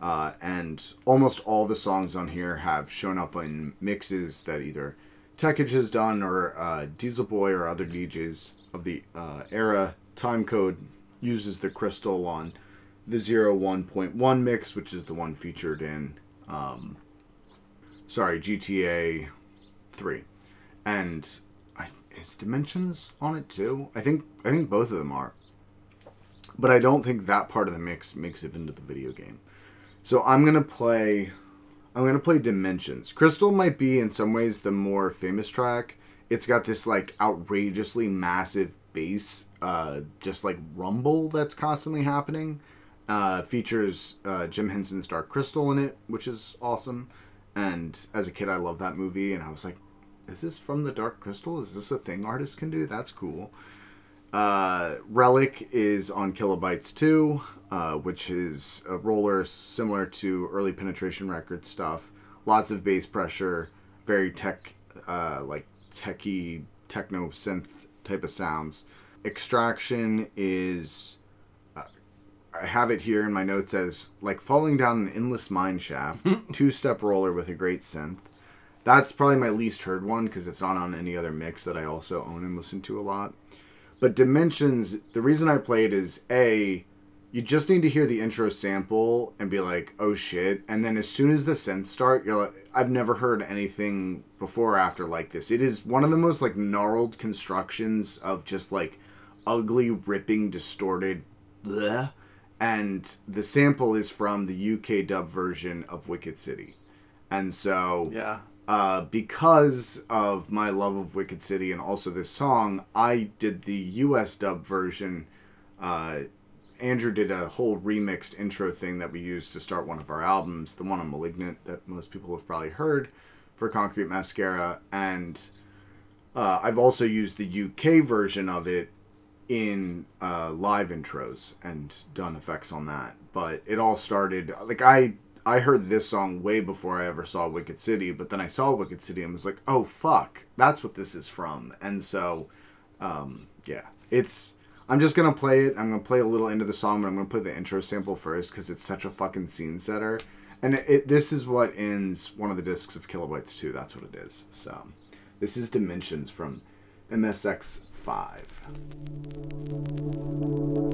Uh, and almost all the songs on here have shown up in mixes that either Tech Itch has done or uh, Diesel Boy or other DJs of the uh, era. Time Code uses the crystal on the 01.1 mix, which is the one featured in, um, sorry, GTA 3. And I, is Dimensions on it too? I think I think both of them are. But I don't think that part of the mix makes it into the video game. So I'm gonna play. I'm gonna play Dimensions. Crystal might be in some ways the more famous track. It's got this like outrageously massive bass, uh, just like rumble that's constantly happening. Uh, features uh, Jim Henson's Dark Crystal in it, which is awesome. And as a kid, I loved that movie, and I was like, "Is this from the Dark Crystal? Is this a thing artists can do? That's cool." Uh, Relic is on Kilobytes 2, uh, which is a roller similar to early Penetration Record stuff. Lots of bass pressure, very tech, uh, like techy, techno synth type of sounds. Extraction is. uh, I have it here in my notes as like falling down an endless mine shaft, two step roller with a great synth. That's probably my least heard one because it's not on any other mix that I also own and listen to a lot. But Dimensions, the reason I played is A, you just need to hear the intro sample and be like, oh shit. And then as soon as the synths start, you're like, I've never heard anything before or after like this. It is one of the most like gnarled constructions of just like ugly, ripping, distorted. Bleh. And the sample is from the UK dub version of Wicked City. And so Yeah. Uh, because of my love of Wicked City and also this song, I did the US dub version. Uh, Andrew did a whole remixed intro thing that we used to start one of our albums, the one on Malignant that most people have probably heard for Concrete Mascara. And uh, I've also used the UK version of it in uh, live intros and done effects on that. But it all started like I I heard this song way before I ever saw Wicked City, but then I saw Wicked City and was like, oh fuck, that's what this is from. And so, um, yeah, it's. I'm just gonna play it. I'm gonna play a little into the song, but I'm gonna play the intro sample first because it's such a fucking scene setter. And it, it, this is what ends one of the discs of Kilobytes 2. That's what it is. So, this is Dimensions from MSX 5.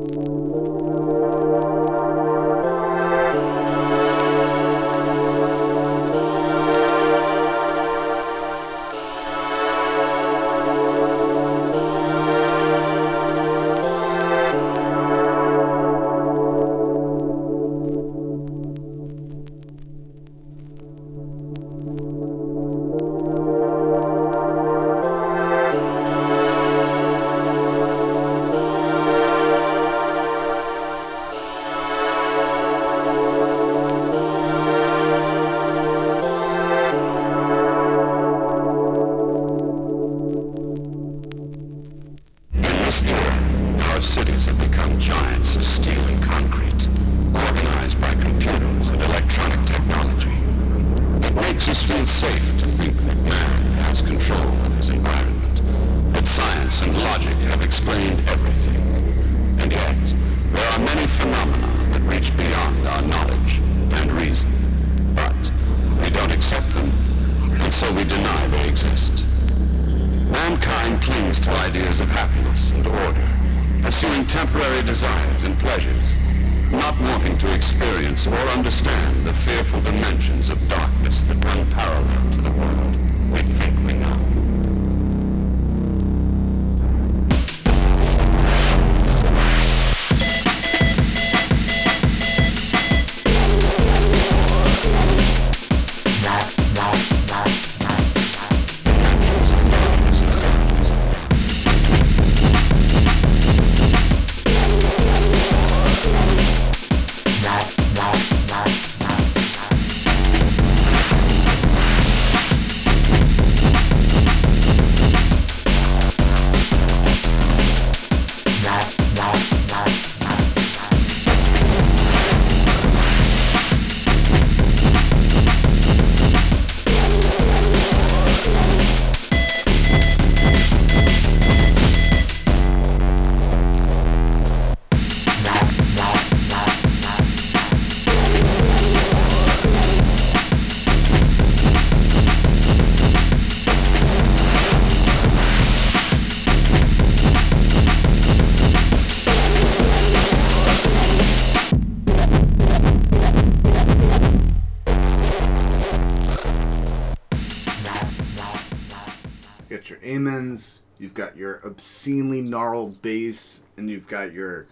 You've got your obscenely gnarled bass, and you've got your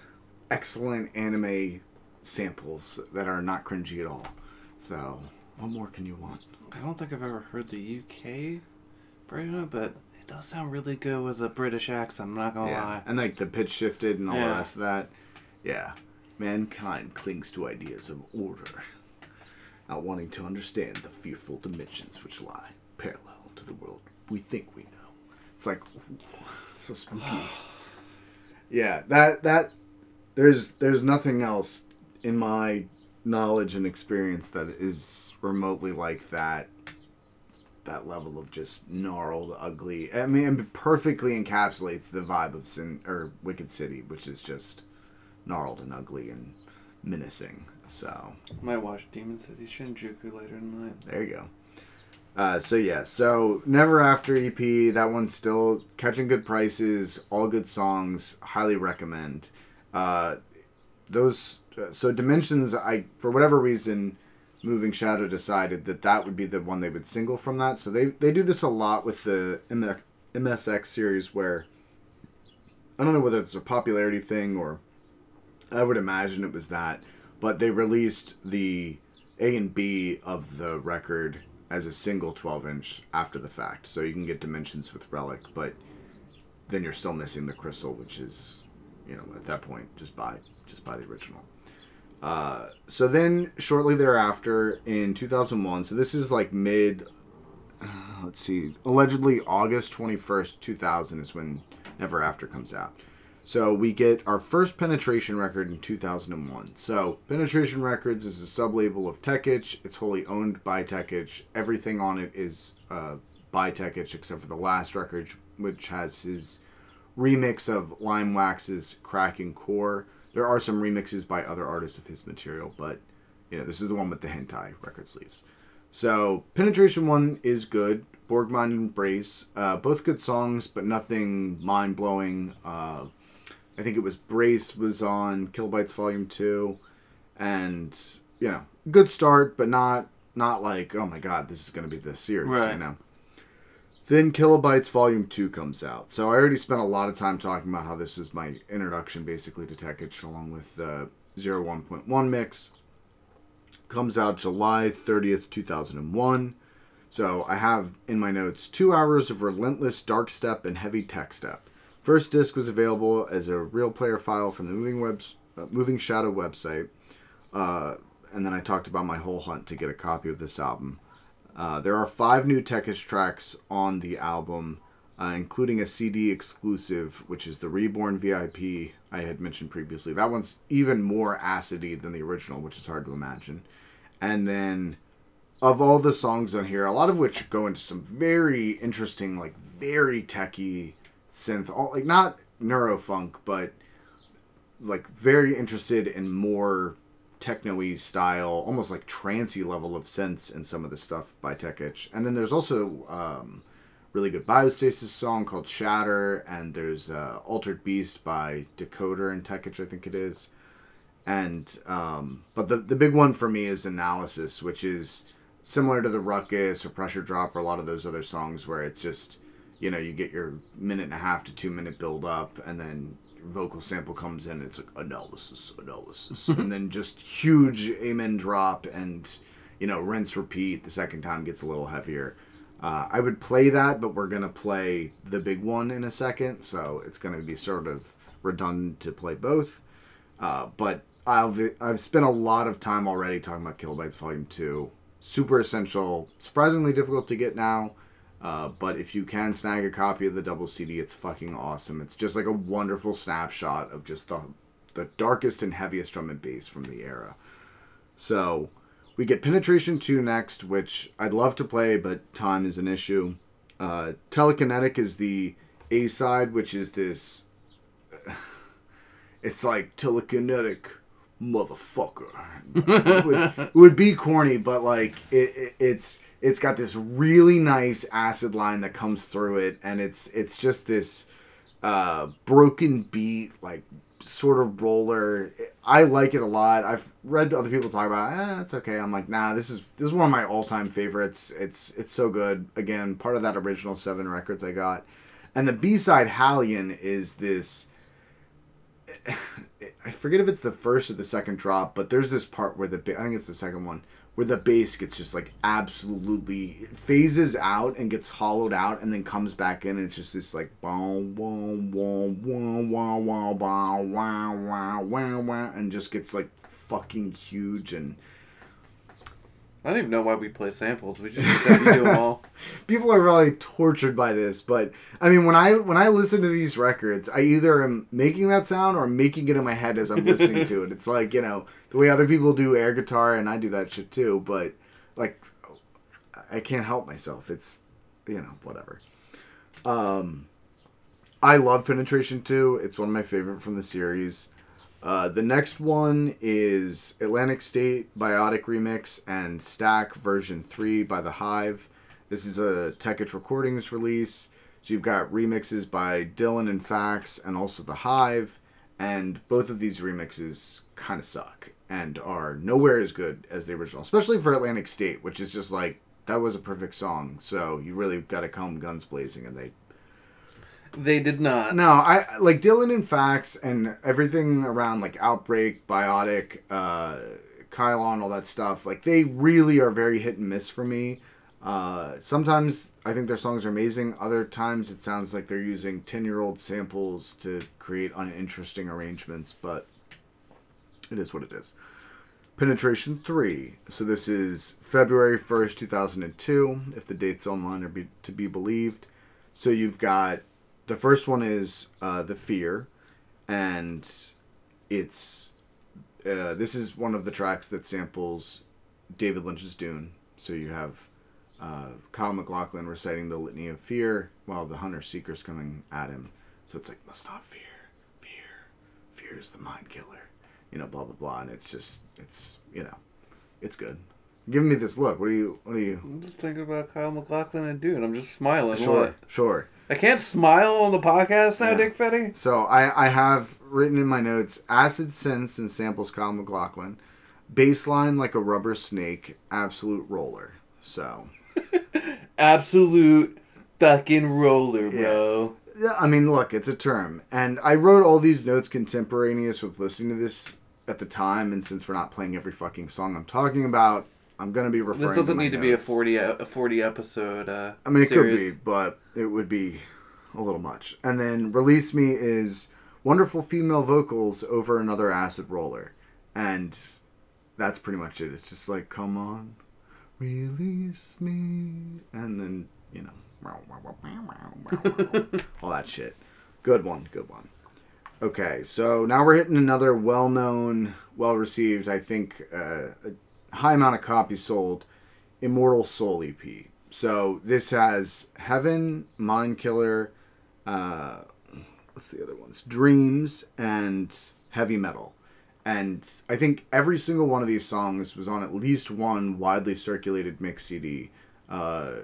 excellent anime samples that are not cringy at all. So, what more can you want? I don't think I've ever heard the UK version, but it does sound really good with a British accent. I'm not gonna lie. And like the pitch shifted and all the rest of that. Yeah. Mankind clings to ideas of order, not wanting to understand the fearful dimensions which lie parallel to the world we think we know. It's like so spooky. yeah, that that there's there's nothing else in my knowledge and experience that is remotely like that that level of just gnarled, ugly. I mean, it perfectly encapsulates the vibe of Sin or Wicked City, which is just gnarled and ugly and menacing. So Might watch Demon City Shinjuku later tonight. there you go. Uh, so yeah, so Never After EP, that one's still catching good prices, all good songs, highly recommend. Uh, those uh, so Dimensions, I for whatever reason, Moving Shadow decided that that would be the one they would single from that. So they they do this a lot with the MSX series where I don't know whether it's a popularity thing or I would imagine it was that, but they released the A and B of the record as a single 12 inch after the fact. So you can get Dimensions with Relic, but then you're still missing the Crystal, which is, you know, at that point, just buy just buy the original. Uh, so then shortly thereafter in 2001, so this is like mid, let's see, allegedly August 21st, 2000 is when Never After comes out. So we get our first Penetration record in 2001. So Penetration Records is a sub-label of Tech Itch. It's wholly owned by Tech Itch. Everything on it is uh, by Tech Itch except for the last record, which has his remix of Limewax's Cracking Core. There are some remixes by other artists of his material, but you know this is the one with the hentai record sleeves. So Penetration One is good. Borgmine and Brace, uh, both good songs, but nothing mind blowing. Uh, I think it was Brace was on Kilobytes Volume Two, and you know, good start, but not not like oh my god, this is going to be the series, you Right. know. Then Kilobytes Volume 2 comes out. So I already spent a lot of time talking about how this is my introduction basically to Tech Itch along with the 01.1 mix. Comes out July 30th, 2001. So I have in my notes two hours of relentless dark step and heavy tech step. First disc was available as a real player file from the Moving Webs, uh, Moving Shadow website. Uh, and then I talked about my whole hunt to get a copy of this album. Uh, there are five new Tech Itch tracks on the album, uh, including a CD exclusive, which is the Reborn VIP I had mentioned previously. That one's even more acidy than the original, which is hard to imagine. And then, of all the songs on here, a lot of which go into some very interesting, like very techy synth, all like not neurofunk, but like very interested in more techno-y style, almost like trancey level of sense in some of the stuff by Tech Itch. And then there's also um, really good Biostasis song called Shatter, and there's uh, Altered Beast by Decoder and Tech Itch, I think it is. And um, but the the big one for me is Analysis, which is similar to the Ruckus or Pressure Drop or a lot of those other songs where it's just you know you get your minute and a half to two minute build up, and then vocal sample comes in. It's like analysis, analysis, and then just huge amen drop and you know rinse repeat. The second time gets a little heavier. Uh, I would play that, but we're gonna play the big one in a second, so it's gonna be sort of redundant to play both. Uh, but I've I've spent a lot of time already talking about Kilobytes Volume Two. Super essential, surprisingly difficult to get now. Uh, but if you can snag a copy of the double CD, it's fucking awesome. It's just like a wonderful snapshot of just the the darkest and heaviest drum and bass from the era. So we get Penetration 2 next, which I'd love to play, but time is an issue. Uh, Telekinetic is the A side, which is this. It's like telekinetic motherfucker. it, would, it would be corny, but like it, it, it's it's got this really nice acid line that comes through it, and it's it's just this uh, broken beat, like sort of roller. I like it a lot. I've read other people talk about it. Eh, it's okay. I'm like, nah, this is this is one of my all time favorites. It's it's so good. Again, part of that original seven records I got. And the B side Hallion is this I forget if it's the first or the second drop, but there's this part where the I think it's the second one where the bass gets just like absolutely phases out and gets hollowed out and then comes back in and it's just this like boom boom boom boom boom wow wow wow wow and just gets like fucking huge and I don't even know why we play samples. We just do them all. people are really tortured by this but i mean when i when i listen to these records i either am making that sound or I'm making it in my head as i'm listening to it. It's like you know the way other people do air guitar and i do that shit too but like i can't help myself. It's you know whatever. Um i love penetration 2 it's one of my favorite from the series uh, the next one is Atlantic State Biotic Remix and Stack version 3 by The Hive. This is a Tech Itch Recordings release. So you've got remixes by Dylan and Facs and also The Hive. And both of these remixes kind of suck and are nowhere as good as the original, especially for Atlantic State, which is just like, that was a perfect song. So you really got to come guns blazing, and they They did not. no, I like Dylan and Facs and everything around like Outbreak, Biotic, uh, Kylon, all that stuff. Like they really are very hit and miss for me. Uh, sometimes I think their songs are amazing. Other times it sounds like they're using ten-year-old samples to create uninteresting arrangements. But it is what it is. Penetration three. So this is February first, two thousand and two. If the dates online are be, to be believed. So you've got the first one is uh, the fear, and it's uh, this is one of the tracks that samples David Lynch's Dune. So you have uh, Kyle MacLachlan reciting the litany of fear while the hunter seeker's coming at him. So it's like must not fear, fear, fear is the mind killer, you know, blah blah blah, and it's just it's you know, it's good. Giving me this look. What are you? What are you? I'm just thinking about Kyle MacLachlan and Dune. I'm just smiling. Sure, What? sure. I can't smile on the podcast now, Yeah. Dick Fetty. So I, I have written in my notes acid sense and samples Kyle MacLachlan, baseline like a rubber snake, absolute roller. So Absolute fucking roller, bro. yeah, I mean, look, it's a term, and I wrote all these notes contemporaneous with listening to this at the time, and since we're not playing every fucking song I'm talking about, I'm gonna be referring. This doesn't my need to be a 40 e- a 40 episode uh I mean, it series. could be, but it would be a little much. And then Release Me is wonderful female vocals over another acid roller. And that's pretty much it. It's just like, come on, release me. And then, you know, all that shit. Good one, good one. Okay, so now we're hitting another well known, well received, I think, uh, a high amount of copies sold Immortal Soul EP. So this has Heaven, Mind Killer, uh, what's the other ones? Dreams and Heavy Metal. And I think every single one of these songs was on at least one widely circulated mix CD. Uh,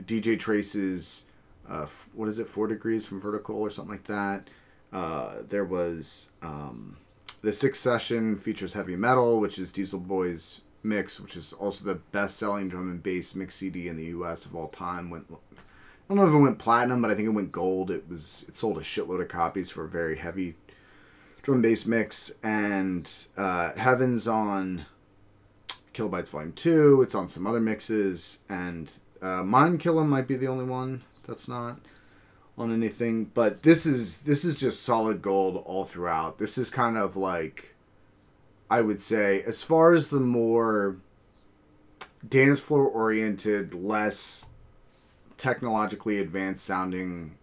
DJ Trace's, uh, what is it, Four Degrees from Vertical or something like that. Uh, there was um, the Sixth Session features Heavy Metal, which is Dieselboy's mix, which is also the best-selling drum and bass mix CD in the U.S. of all time. Went, I don't know if it went platinum, but I think it went gold. It was it sold a shitload of copies for a very heavy drum and bass mix. And uh, Heaven's on Kilobytes Volume Two. It's on some other mixes, and uh, Mind Killer might be the only one that's not on anything. But this is this is just solid gold all throughout. This is kind of like I would say, as far as the more dance floor oriented, less technologically advanced sounding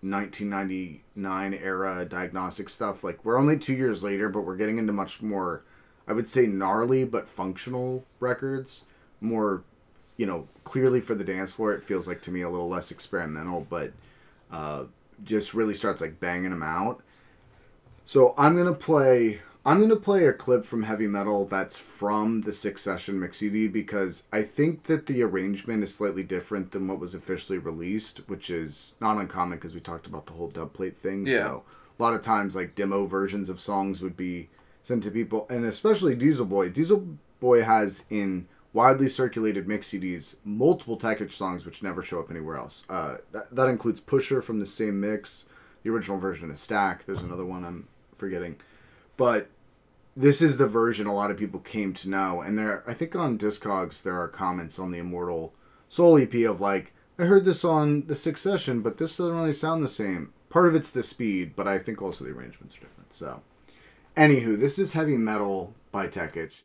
1999 era diagnostic stuff, like we're only two years later, but we're getting into much more, I would say, gnarly but functional records. More, you know, clearly for the dance floor, it feels like to me a little less experimental, but uh, just really starts like banging them out. So I'm gonna play. I'm gonna play a clip from Heavy Metal that's from the Six Session mix CD because I think that the arrangement is slightly different than what was officially released, which is not uncommon because we talked about the whole dub plate thing. Yeah. So a lot of times, like demo versions of songs would be sent to people, and especially Dieselboy. Diesel Boy has in widely circulated mix CDs multiple Tech Itch songs which never show up anywhere else. Uh, that, that includes Pusher from the same mix, the original version of Stack. There's another one I'm forgetting, but this is the version a lot of people came to know. And there, I think on Discogs there are comments on the Immortal Soul EP of like, I heard this on the Sixth Session, but this doesn't really sound the same. Part of it's the speed, but I think also the arrangements are different. So, anywho, this is Heavy Metal by Tech Itch.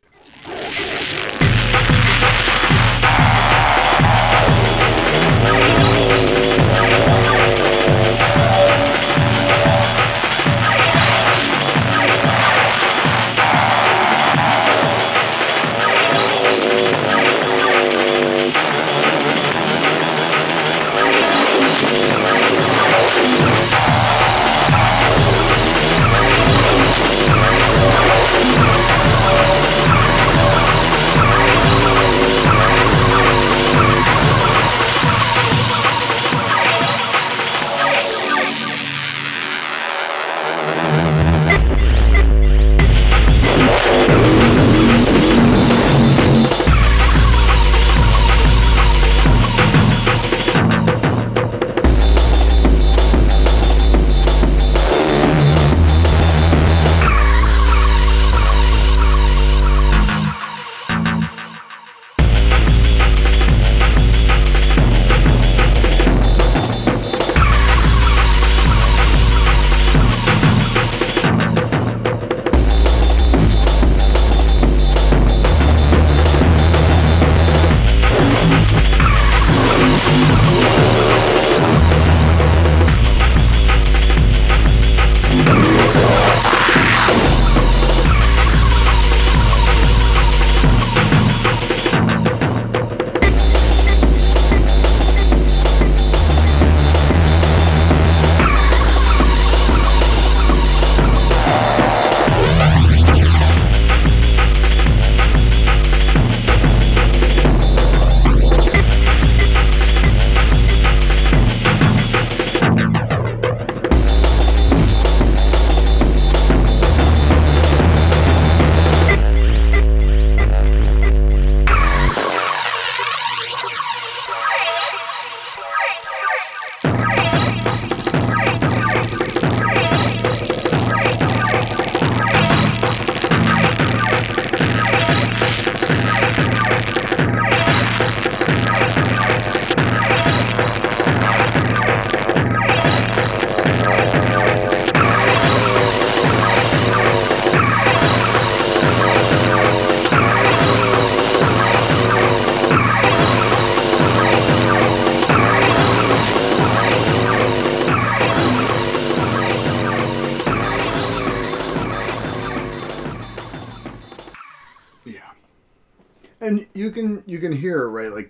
Yeah.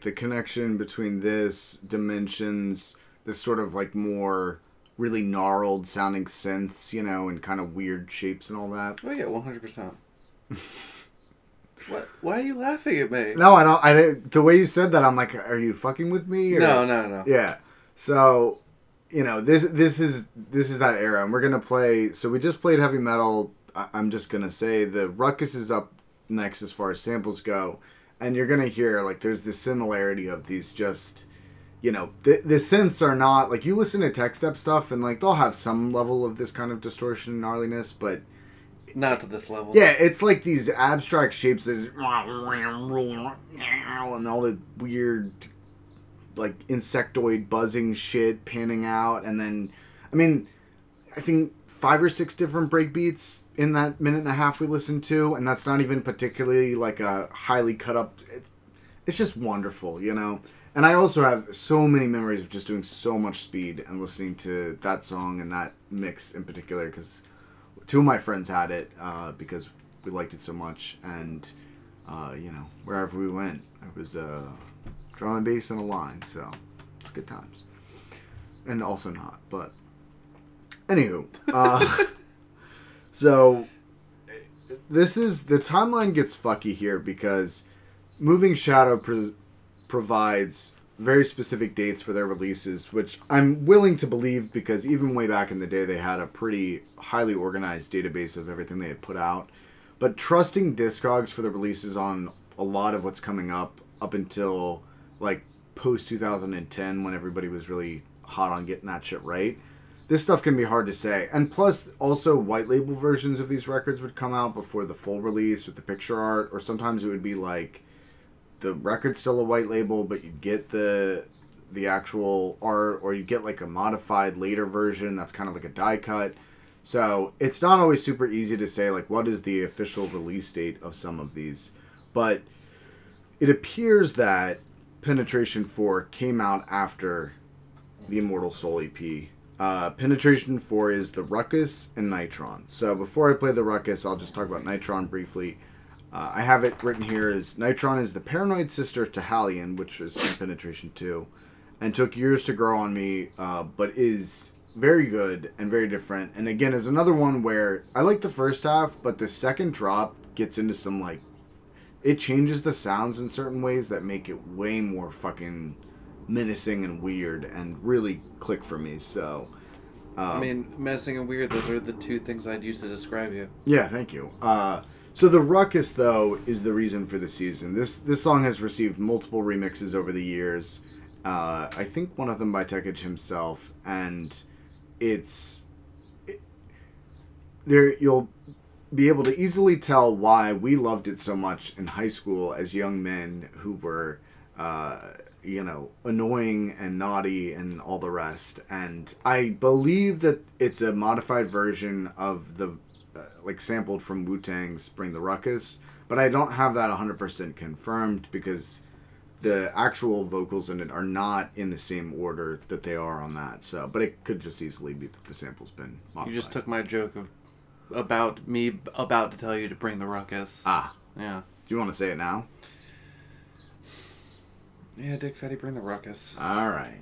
Like the connection between this dimensions, this sort of like more really gnarled sounding synths, you know, and kind of weird shapes and all that. Oh yeah, one hundred percent. What? Why are you laughing at me? No, I don't. I didn't- the way you said that, I'm like, are you fucking with me? Or? no, no, no. Yeah. So, you know, this this is this is that era, and we're gonna play. So we just played heavy metal. I, I'm just gonna say the ruckus is up next as far as samples go, and you're gonna hear like there's this similarity of these just. You know, the, the synths are not like you listen to tech step stuff and like they'll have some level of this kind of distortion and gnarliness, but Not to this level. yeah, it's like these abstract shapes that is- and all the weird like insectoid buzzing shit panning out and then I mean I think five or six different breakbeats in that minute and a half we listened to and that's not even particularly like a highly cut up it, it's just wonderful, you know. And I also have so many memories of just doing so much speed and listening to that song and that mix in particular because two of my friends had it uh, because we liked it so much, and uh, you know wherever we went, it was uh, drum and bass and a line, so it's good times, and also not. But anywho, uh, so this is the timeline gets fucky here because Moving Shadow provides very specific dates for their releases, which I'm willing to believe because even way back in the day, they had a pretty highly organized database of everything they had put out. But trusting Discogs for the releases on a lot of what's coming up, up until like post 2010, when everybody was really hot on getting that shit right, this stuff can be hard to say. And plus, also, white label versions of these records would come out before the full release with the picture art, or sometimes it would be like the record's still a white label, but you get the the actual art, or you get like a modified later version that's kind of like a die cut. So it's not always super easy to say like what is the official release date of some of these, but it appears that Penetration Four came out after the Immortal Soul EP. Uh, Penetration 4 is the Ruckus and Nitron. So before I play the Ruckus, I'll just talk about Nitron briefly. Uh, I have it written here as Nitron is the paranoid sister to Hallion, which is from Penetration 2, and took years to grow on me, uh, but is very good and very different. And again, is another one where I like the first half, but the second drop gets into some like. It changes the sounds in certain ways that make it way more fucking menacing and weird and really click for me. So, I mean, menacing and weird. Those are the two things I'd use to describe you. Yeah, thank you. Uh, so the ruckus though is the reason for the season. This this song has received multiple remixes over the years. Uh, I think one of them by Tech Itch himself, and it's it, there. You'll be able to easily tell why we loved it so much in high school as young men who were, uh, you know, annoying and naughty and all the rest. And I believe that it's a modified version of the, uh, like, sampled from Wu Tang's Bring the Ruckus, but I don't have that 100% confirmed because the actual vocals in it are not in the same order that they are on that. So, but it could just easily be that the sample's been modified. You just took my joke of about me about to tell you to bring the ruckus. ah. Yeah. Do you want to say it now? Yeah, Dick Fetty, bring the ruckus. All right.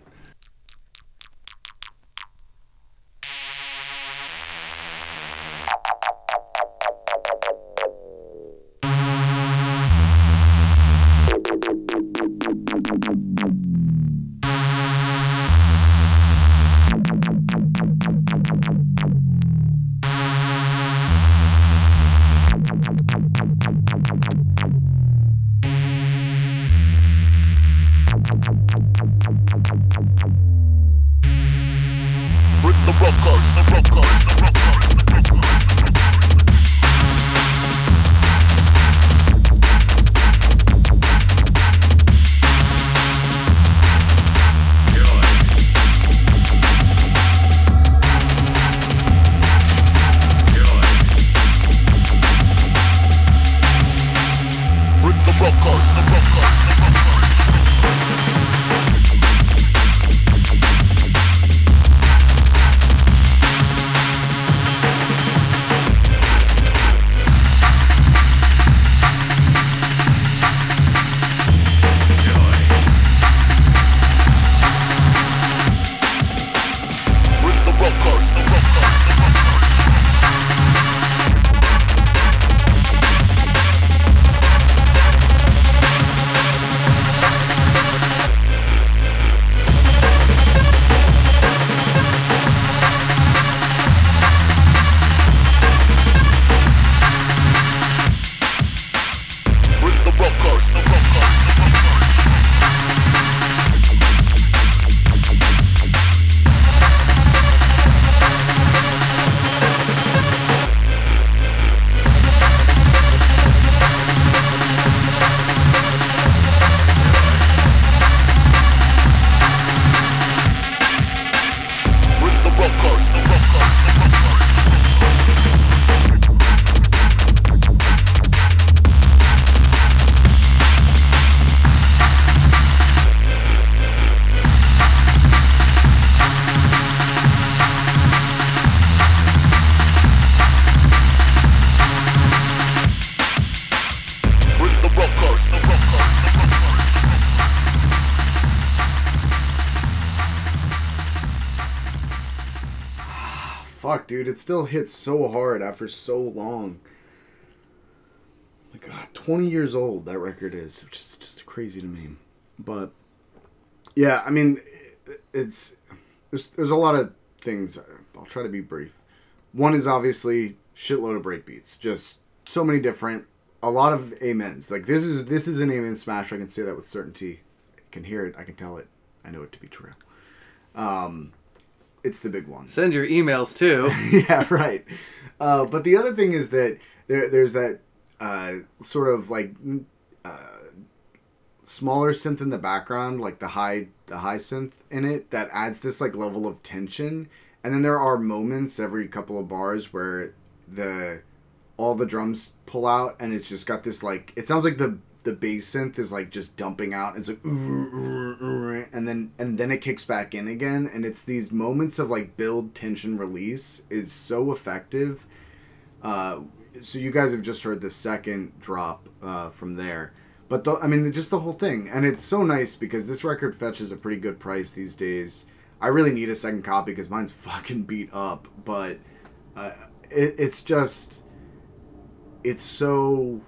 Dude. It still hits so hard after so long. My God, 20 years old that record is, which is just crazy to me. But yeah, I mean, it's there's there's a lot of things. I'll try to be brief. One is obviously shitload of breakbeats, just so many different, a lot of amens. Like this is this is an amen smash. I can say that with certainty. I can hear it. I can tell it. I know it to be true. Um, it's the big one. Send your emails too. yeah, right. Uh, but the other thing is that there, there's that uh, sort of like uh, smaller synth in the background, like the high the high synth in it, that adds this like level of tension. And then there are moments every couple of bars where the all the drums pull out, and it's just got this like it sounds like the the bass synth is like just dumping out. It's like and then and then it kicks back in again, and it's these moments of like build tension release is so effective. Uh, so you guys have just heard the second drop uh, from there, but the, I mean just the whole thing, and it's so nice because this record fetches a pretty good price these days. I really need a second copy because mine's fucking beat up, but uh, it, it's just it's so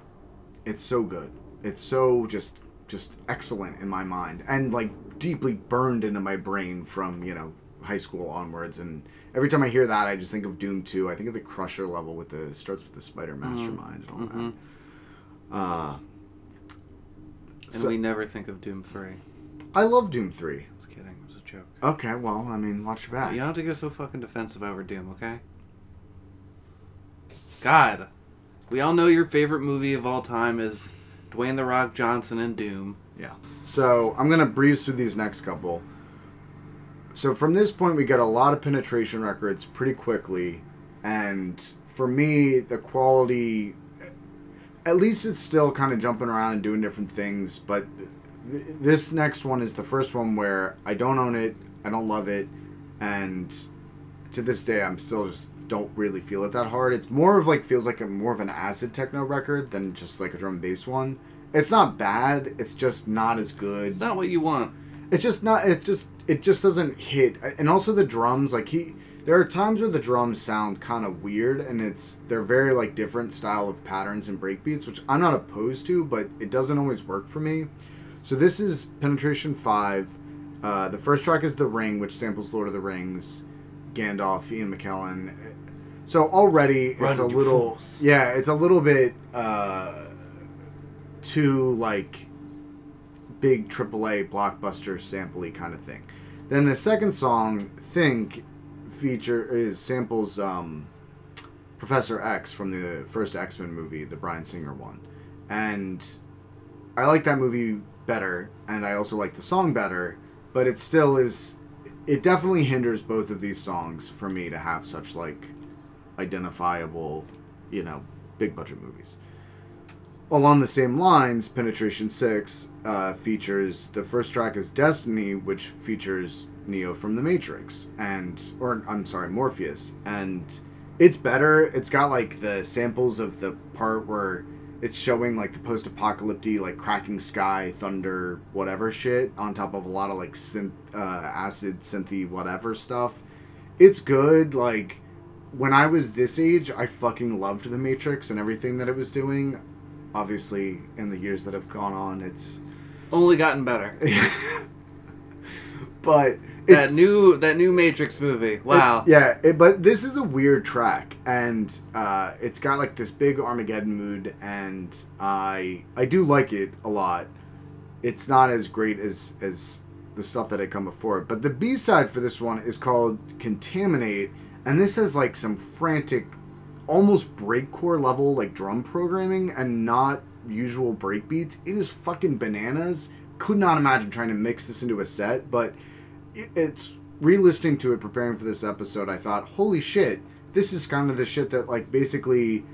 it's so good. It's so just just excellent in my mind and like deeply burned into my brain from, you know, high school onwards and every time I hear that I just think of Doom 2. I think of the Crusher level with the starts with the Spider Mastermind and all that. Uh And So- we never think of Doom 3. I love Doom 3. Just kidding. It was a joke. Okay, well, I mean, watch your back. You don't have to go so fucking defensive over Doom, okay? God. We all know your favorite movie of all time is Dwayne The Rock Johnson and Doom. Yeah. So I'm gonna breeze through these next couple. So from this point, we get a lot of penetration records pretty quickly, and for me, the quality, at least it's still kind of jumping around and doing different things. But th- this next one is the first one where I don't own it, I don't love it, and to this day, I'm still just don't really feel it that hard. It's more of like feels like a more of an acid techno record than just like a drum and bass one. It's not bad. It's just not as good. It's not what you want. It's just not. It just it just doesn't hit. And also the drums, like he. There are times where the drums sound kind of weird, and it's they're very like different style of patterns and breakbeats, which I'm not opposed to, but it doesn't always work for me. So this is Penetration Five. Uh, the first track is The Ring, which samples Lord of the Rings, Gandalf, Ian McKellen. So already it's a little fools. yeah, it's a little bit uh, too like big AAA blockbuster sampley kind of thing. Then the second song, Think, feature is samples um, Professor X from the first X Men movie, the Bryan Singer one, and I like that movie better, and I also like the song better, but it still is. It definitely hinders both of these songs for me to have such like identifiable, you know, big budget movies. Along the same lines, Penetration 6 uh, features the first track is Destiny, which features Neo from The Matrix, and, or I'm sorry, Morpheus. And it's better. It's got like the samples of the part where it's showing like the post apocalyptic, like cracking sky, thunder, whatever shit, on top of a lot of like synth, uh, acid, synthy, whatever stuff. It's good. Like, when I was this age, I fucking loved The Matrix and everything that it was doing obviously in the years that have gone on it's Only gotten better. but that new that new Matrix movie. Wow. yeah it, but this is a weird track and uh, it's got like this big armageddon mood and i i do like it a lot it's not as great as as the stuff that had come before it but the b-side for this one is called contaminate and this has like some frantic almost breakcore level like drum programming and not usual breakbeats. It is fucking bananas. Could not imagine trying to mix this into a set, but it's re-listening to it, preparing for this episode. I thought, holy shit, this is kind of the shit that like basically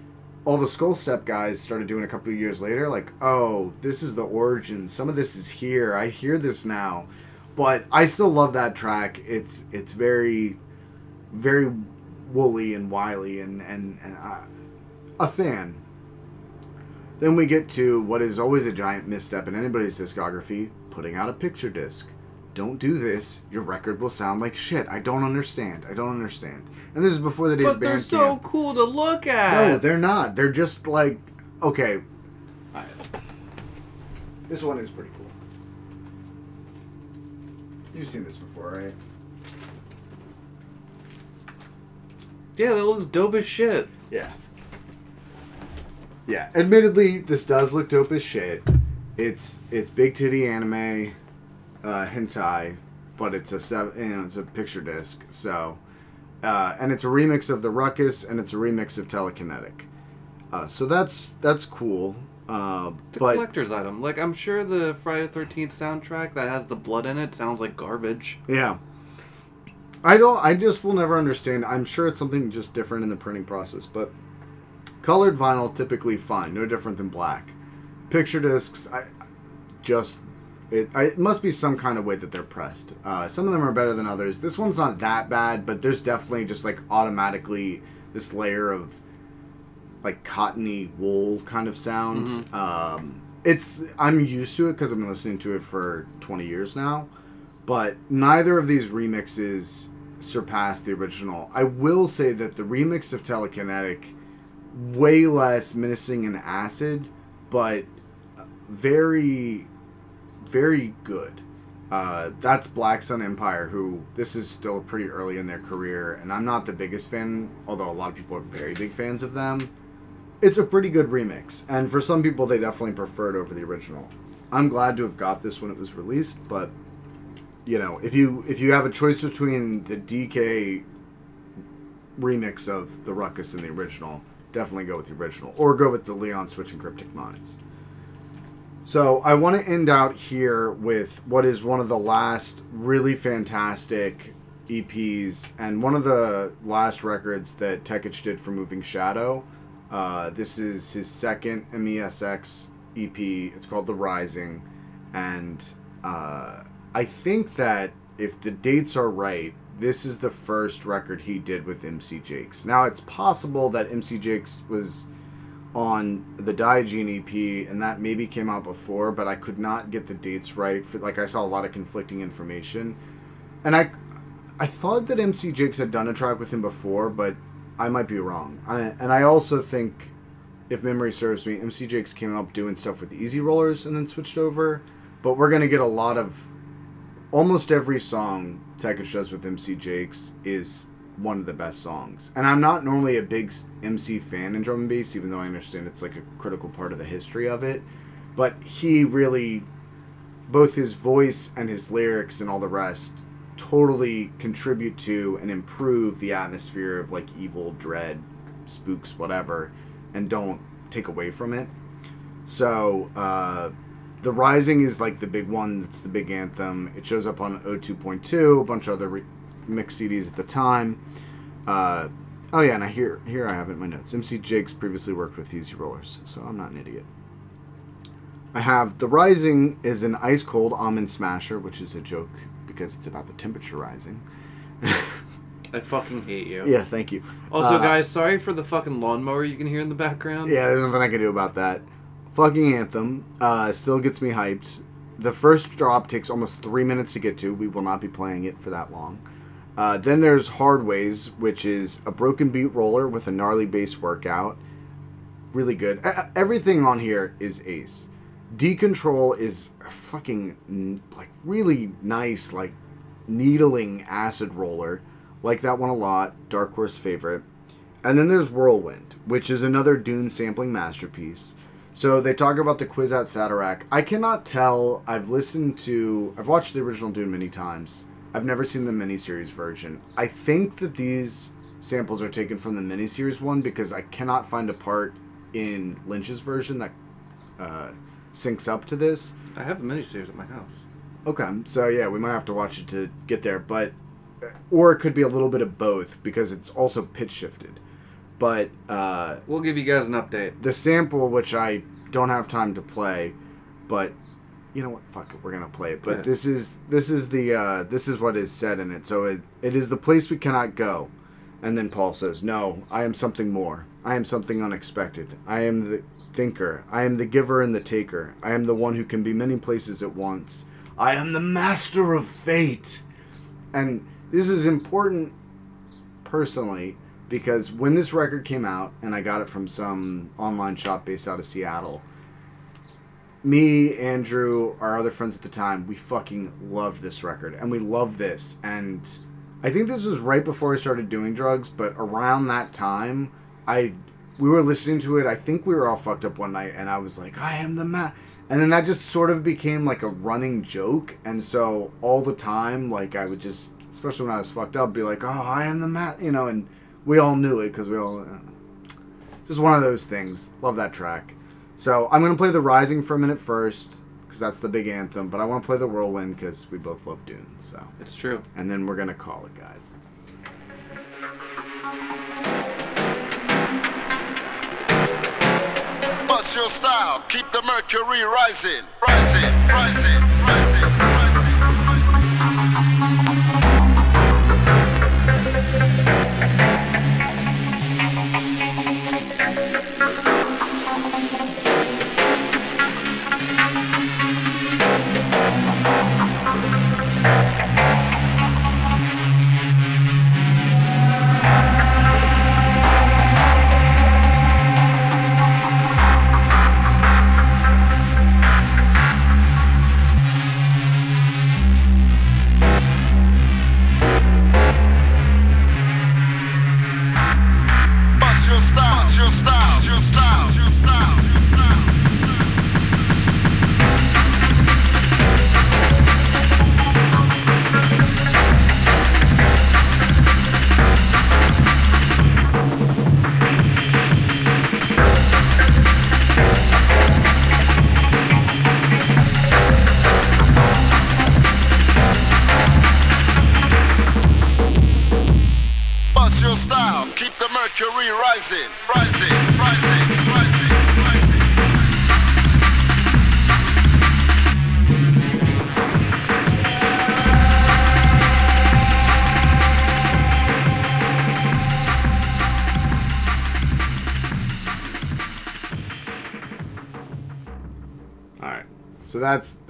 all the Skull Step guys started doing a couple of years later. Like, oh, this is the origin. Some of this is here. I hear this now, but I still love that track. It's it's very very woolly and wily and and, and uh, a fan. Then we get to what is always a giant misstep in anybody's discography: putting out a picture disc. don't do this. Your record will sound like shit. I don't understand. I don't understand. And this is before the days But they're so cool to look at. No, they're not. They're just like okay. This one is pretty cool. You've seen this before, right? Yeah, that looks dope as shit. Yeah. Yeah. Admittedly, this does look dope as shit. It's it's big titty anime, uh, hentai, but it's a seven, you know, it's a picture disc. So, uh, and it's a remix of the Ruckus, and it's a remix of Telekinetic. Uh, so that's that's cool. Uh, a but collector's item. Like I'm sure the Friday the 13th soundtrack that has the blood in it sounds like garbage. Yeah. I don't. I just will never understand. I'm sure it's something just different in the printing process, but colored vinyl typically fine, no different than black. Picture discs, I just it. I, it must be some kind of way that they're pressed. Uh, some of them are better than others. This one's not that bad, but there's definitely just like automatically this layer of like cottony wool kind of sound. Um, it's I'm used to it because I've been listening to it for 20 years now but neither of these remixes surpass the original. I will say that the remix of Telekinetic way less menacing and acid, but very, very good. Uh, that's Black Sun Empire, who this is still pretty early in their career, and I'm not the biggest fan, although a lot of people are very big fans of them. It's a pretty good remix, and for some people, they definitely prefer it over the original. I'm glad to have got this when it was released, but you know, if you if you have a choice between the DK remix of the Ruckus and the original, definitely go with the original, or go with the Leon Switch and Kryptic Minds. So I want to end out here with what is one of the last really fantastic EPs and one of the last records that Tech Itch did for Moving Shadow. Uh, this is his second MESX EP. It's called The Rising, and uh, I think that if the dates are right, this is the first record he did with MC Jakes. Now it's possible that MC Jakes was on the Diogene EP, and that maybe came out before, but I could not get the dates right. For, like I saw a lot of conflicting information, and I, I thought that MC Jakes had done a track with him before, but I might be wrong. I, and I also think, if memory serves me, MC Jakes came up doing stuff with E-Z Rollers and then switched over. But we're gonna get a lot of, almost every song Tech Itch does with MC Jakes is one of the best songs. And I'm not normally a big MC fan in drum and bass, even though I understand it's like a critical part of the history of it. But he really, both his voice and his lyrics and all the rest, totally contribute to and improve the atmosphere of like evil, dread, spooks, whatever, and don't take away from it. So, uh, the Rising is like the big one. That's the big anthem. It shows up on O2.2, a bunch of other re- mix CDs at the time. Uh, oh yeah, and I here here I have it in my notes. MC Jakes previously worked with E-Z Rollers, so I'm not an idiot. I have The Rising is an ice cold amen smasher, which is a joke because it's about the temperature rising. I fucking hate you. Yeah, thank you. Also, Uh, guys, sorry for the fucking lawnmower you can hear in the background. Yeah, there's nothing I can do about that. Fucking Anthem uh, still gets me hyped. The first drop takes almost three minutes to get to. We will not be playing it for that long. Uh, then there's Hard Ways, which is a broken beat roller with a gnarly bass workout. Really good. E- everything on here is ace. Decontrol is a fucking like really nice, like needling acid roller. Like that one a lot. Dark Horse favorite. And then there's Whirlwind, which is another Dune sampling masterpiece. So they talk about the Kwisatz Haderach. I cannot tell. I've listened to, I've watched the original Dune many times. I've never seen the miniseries version. I think that these samples are taken from the miniseries one because I cannot find a part in Lynch's version that uh, syncs up to this. I have a miniseries at my house. Okay, so yeah, we might have to watch it to get there, but or it could be a little bit of both because it's also pitch shifted. But uh, We'll give you guys an update. the sample, which I don't have time to play, but you know what? Fuck it, we're gonna play it. But Yeah. this is this is the uh, this is what is said in it. So it, it is the place we cannot go. And then Paul says, "No, I am something more. I am something unexpected. I am the thinker. I am the giver and the taker. I am the one who can be many places at once. I am the master of fate. And this is important personally because when this record came out and I got it from some online shop based out of Seattle, me, Andrew, our other friends at the time, we fucking loved this record and we loved this. And I think this was right before I started doing drugs, but around that time, I we were listening to it. I think we were all fucked up one night, and I was like, "I am the man," and then that just sort of became like a running joke. And so all the time, like I would just, especially when I was fucked up, be like, "Oh, I am the man," you know, and we all knew it because we all uh, just one of those things. Love that track. So I'm gonna play the Rising for a minute first because that's the big anthem. But I want to play the Whirlwind because we both love Dune. So It's true. and then we're gonna call it, guys. Bust your style, keep the mercury rising, rising, rising, rising, rising.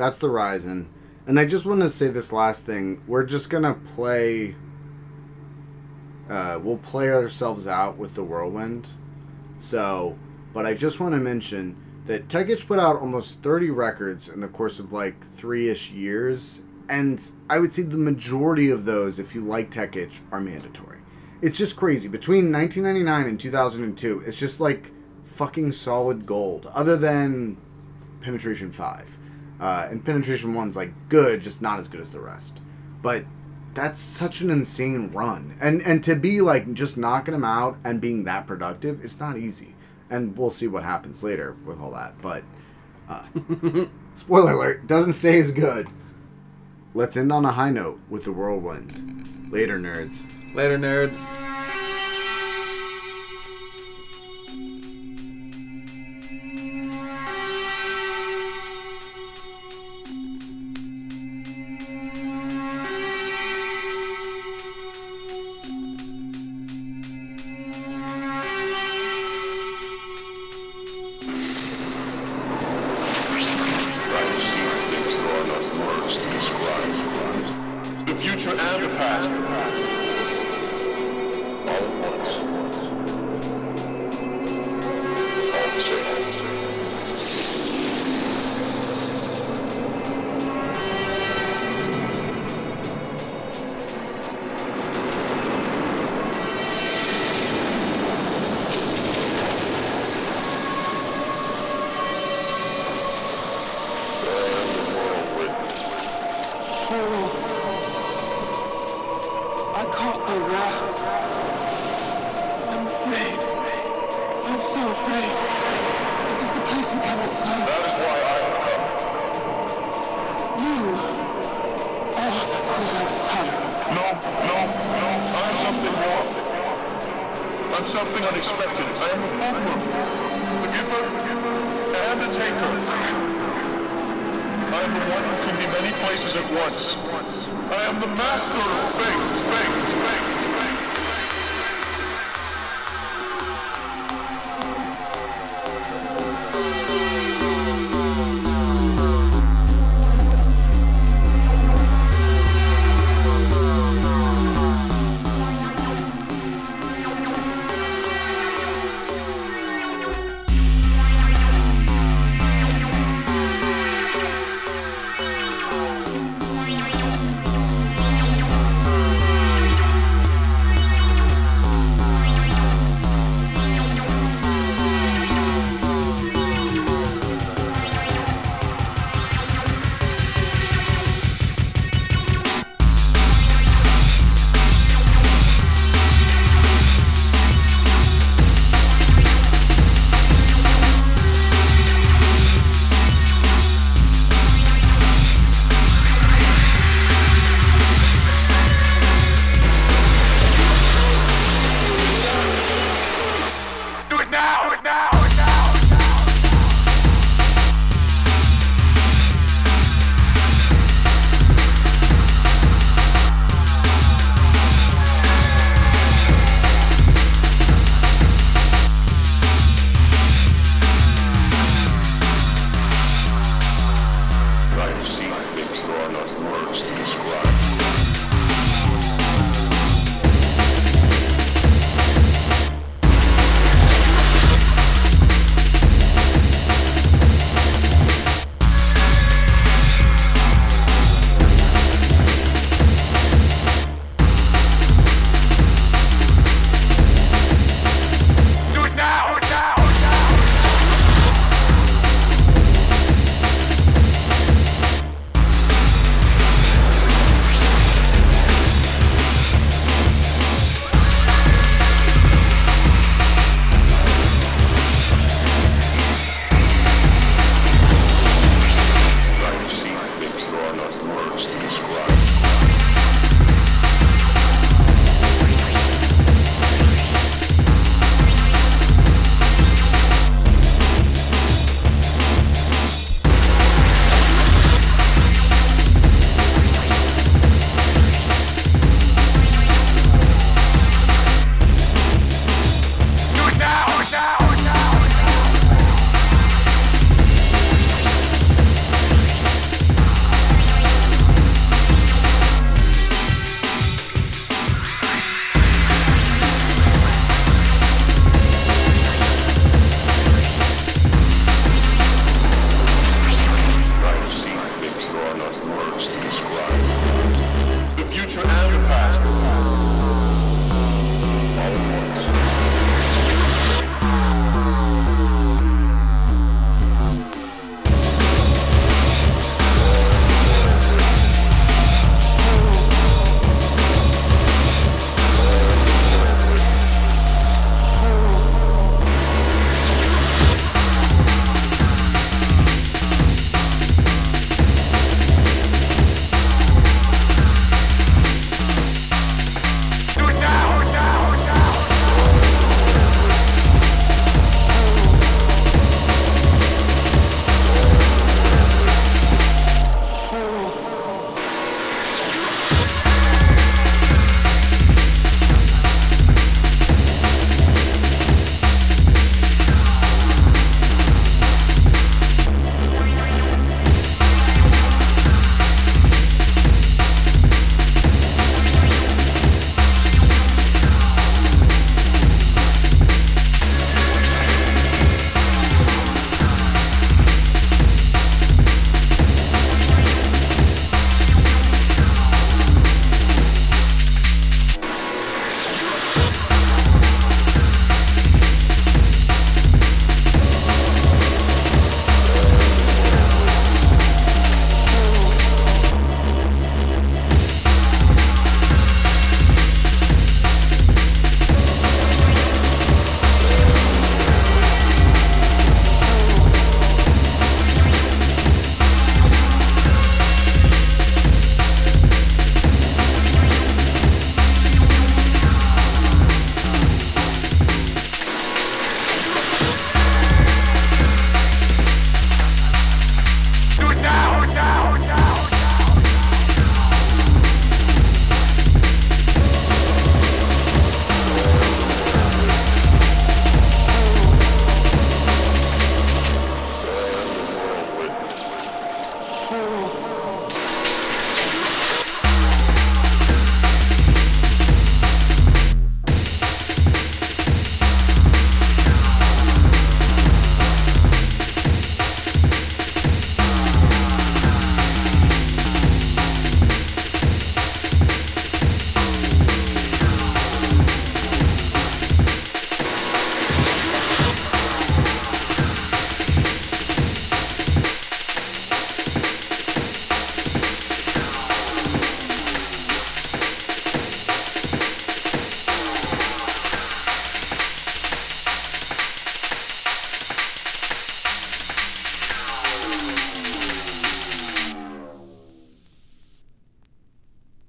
That's the Ryzen. And I just want to say this last thing. We're just going to play uh, we'll play ourselves out with the Whirlwind. So, but I just want to mention that Tech Itch put out almost 30 records in the course of like 3ish years, and I would say the majority of those if you like Tech Itch are mandatory. It's just crazy. Between 1999 and 2002, it's just like fucking solid gold. Other than Penetration 5. Uh, and Penetration 1's like good, just not as good as the rest. But that's such an insane run. And and to be like just knocking them out and being that productive, it's not easy. And we'll see what happens later with all that. But uh, spoiler alert, doesn't stay as good. Let's end on a high note with the whirlwind. Later, nerds. Later, nerds. Something more. I'm something unexpected. I am the fulcrum, the giver, and the taker. I am the one who can be many places at once. I am the master of fate, fate, fate,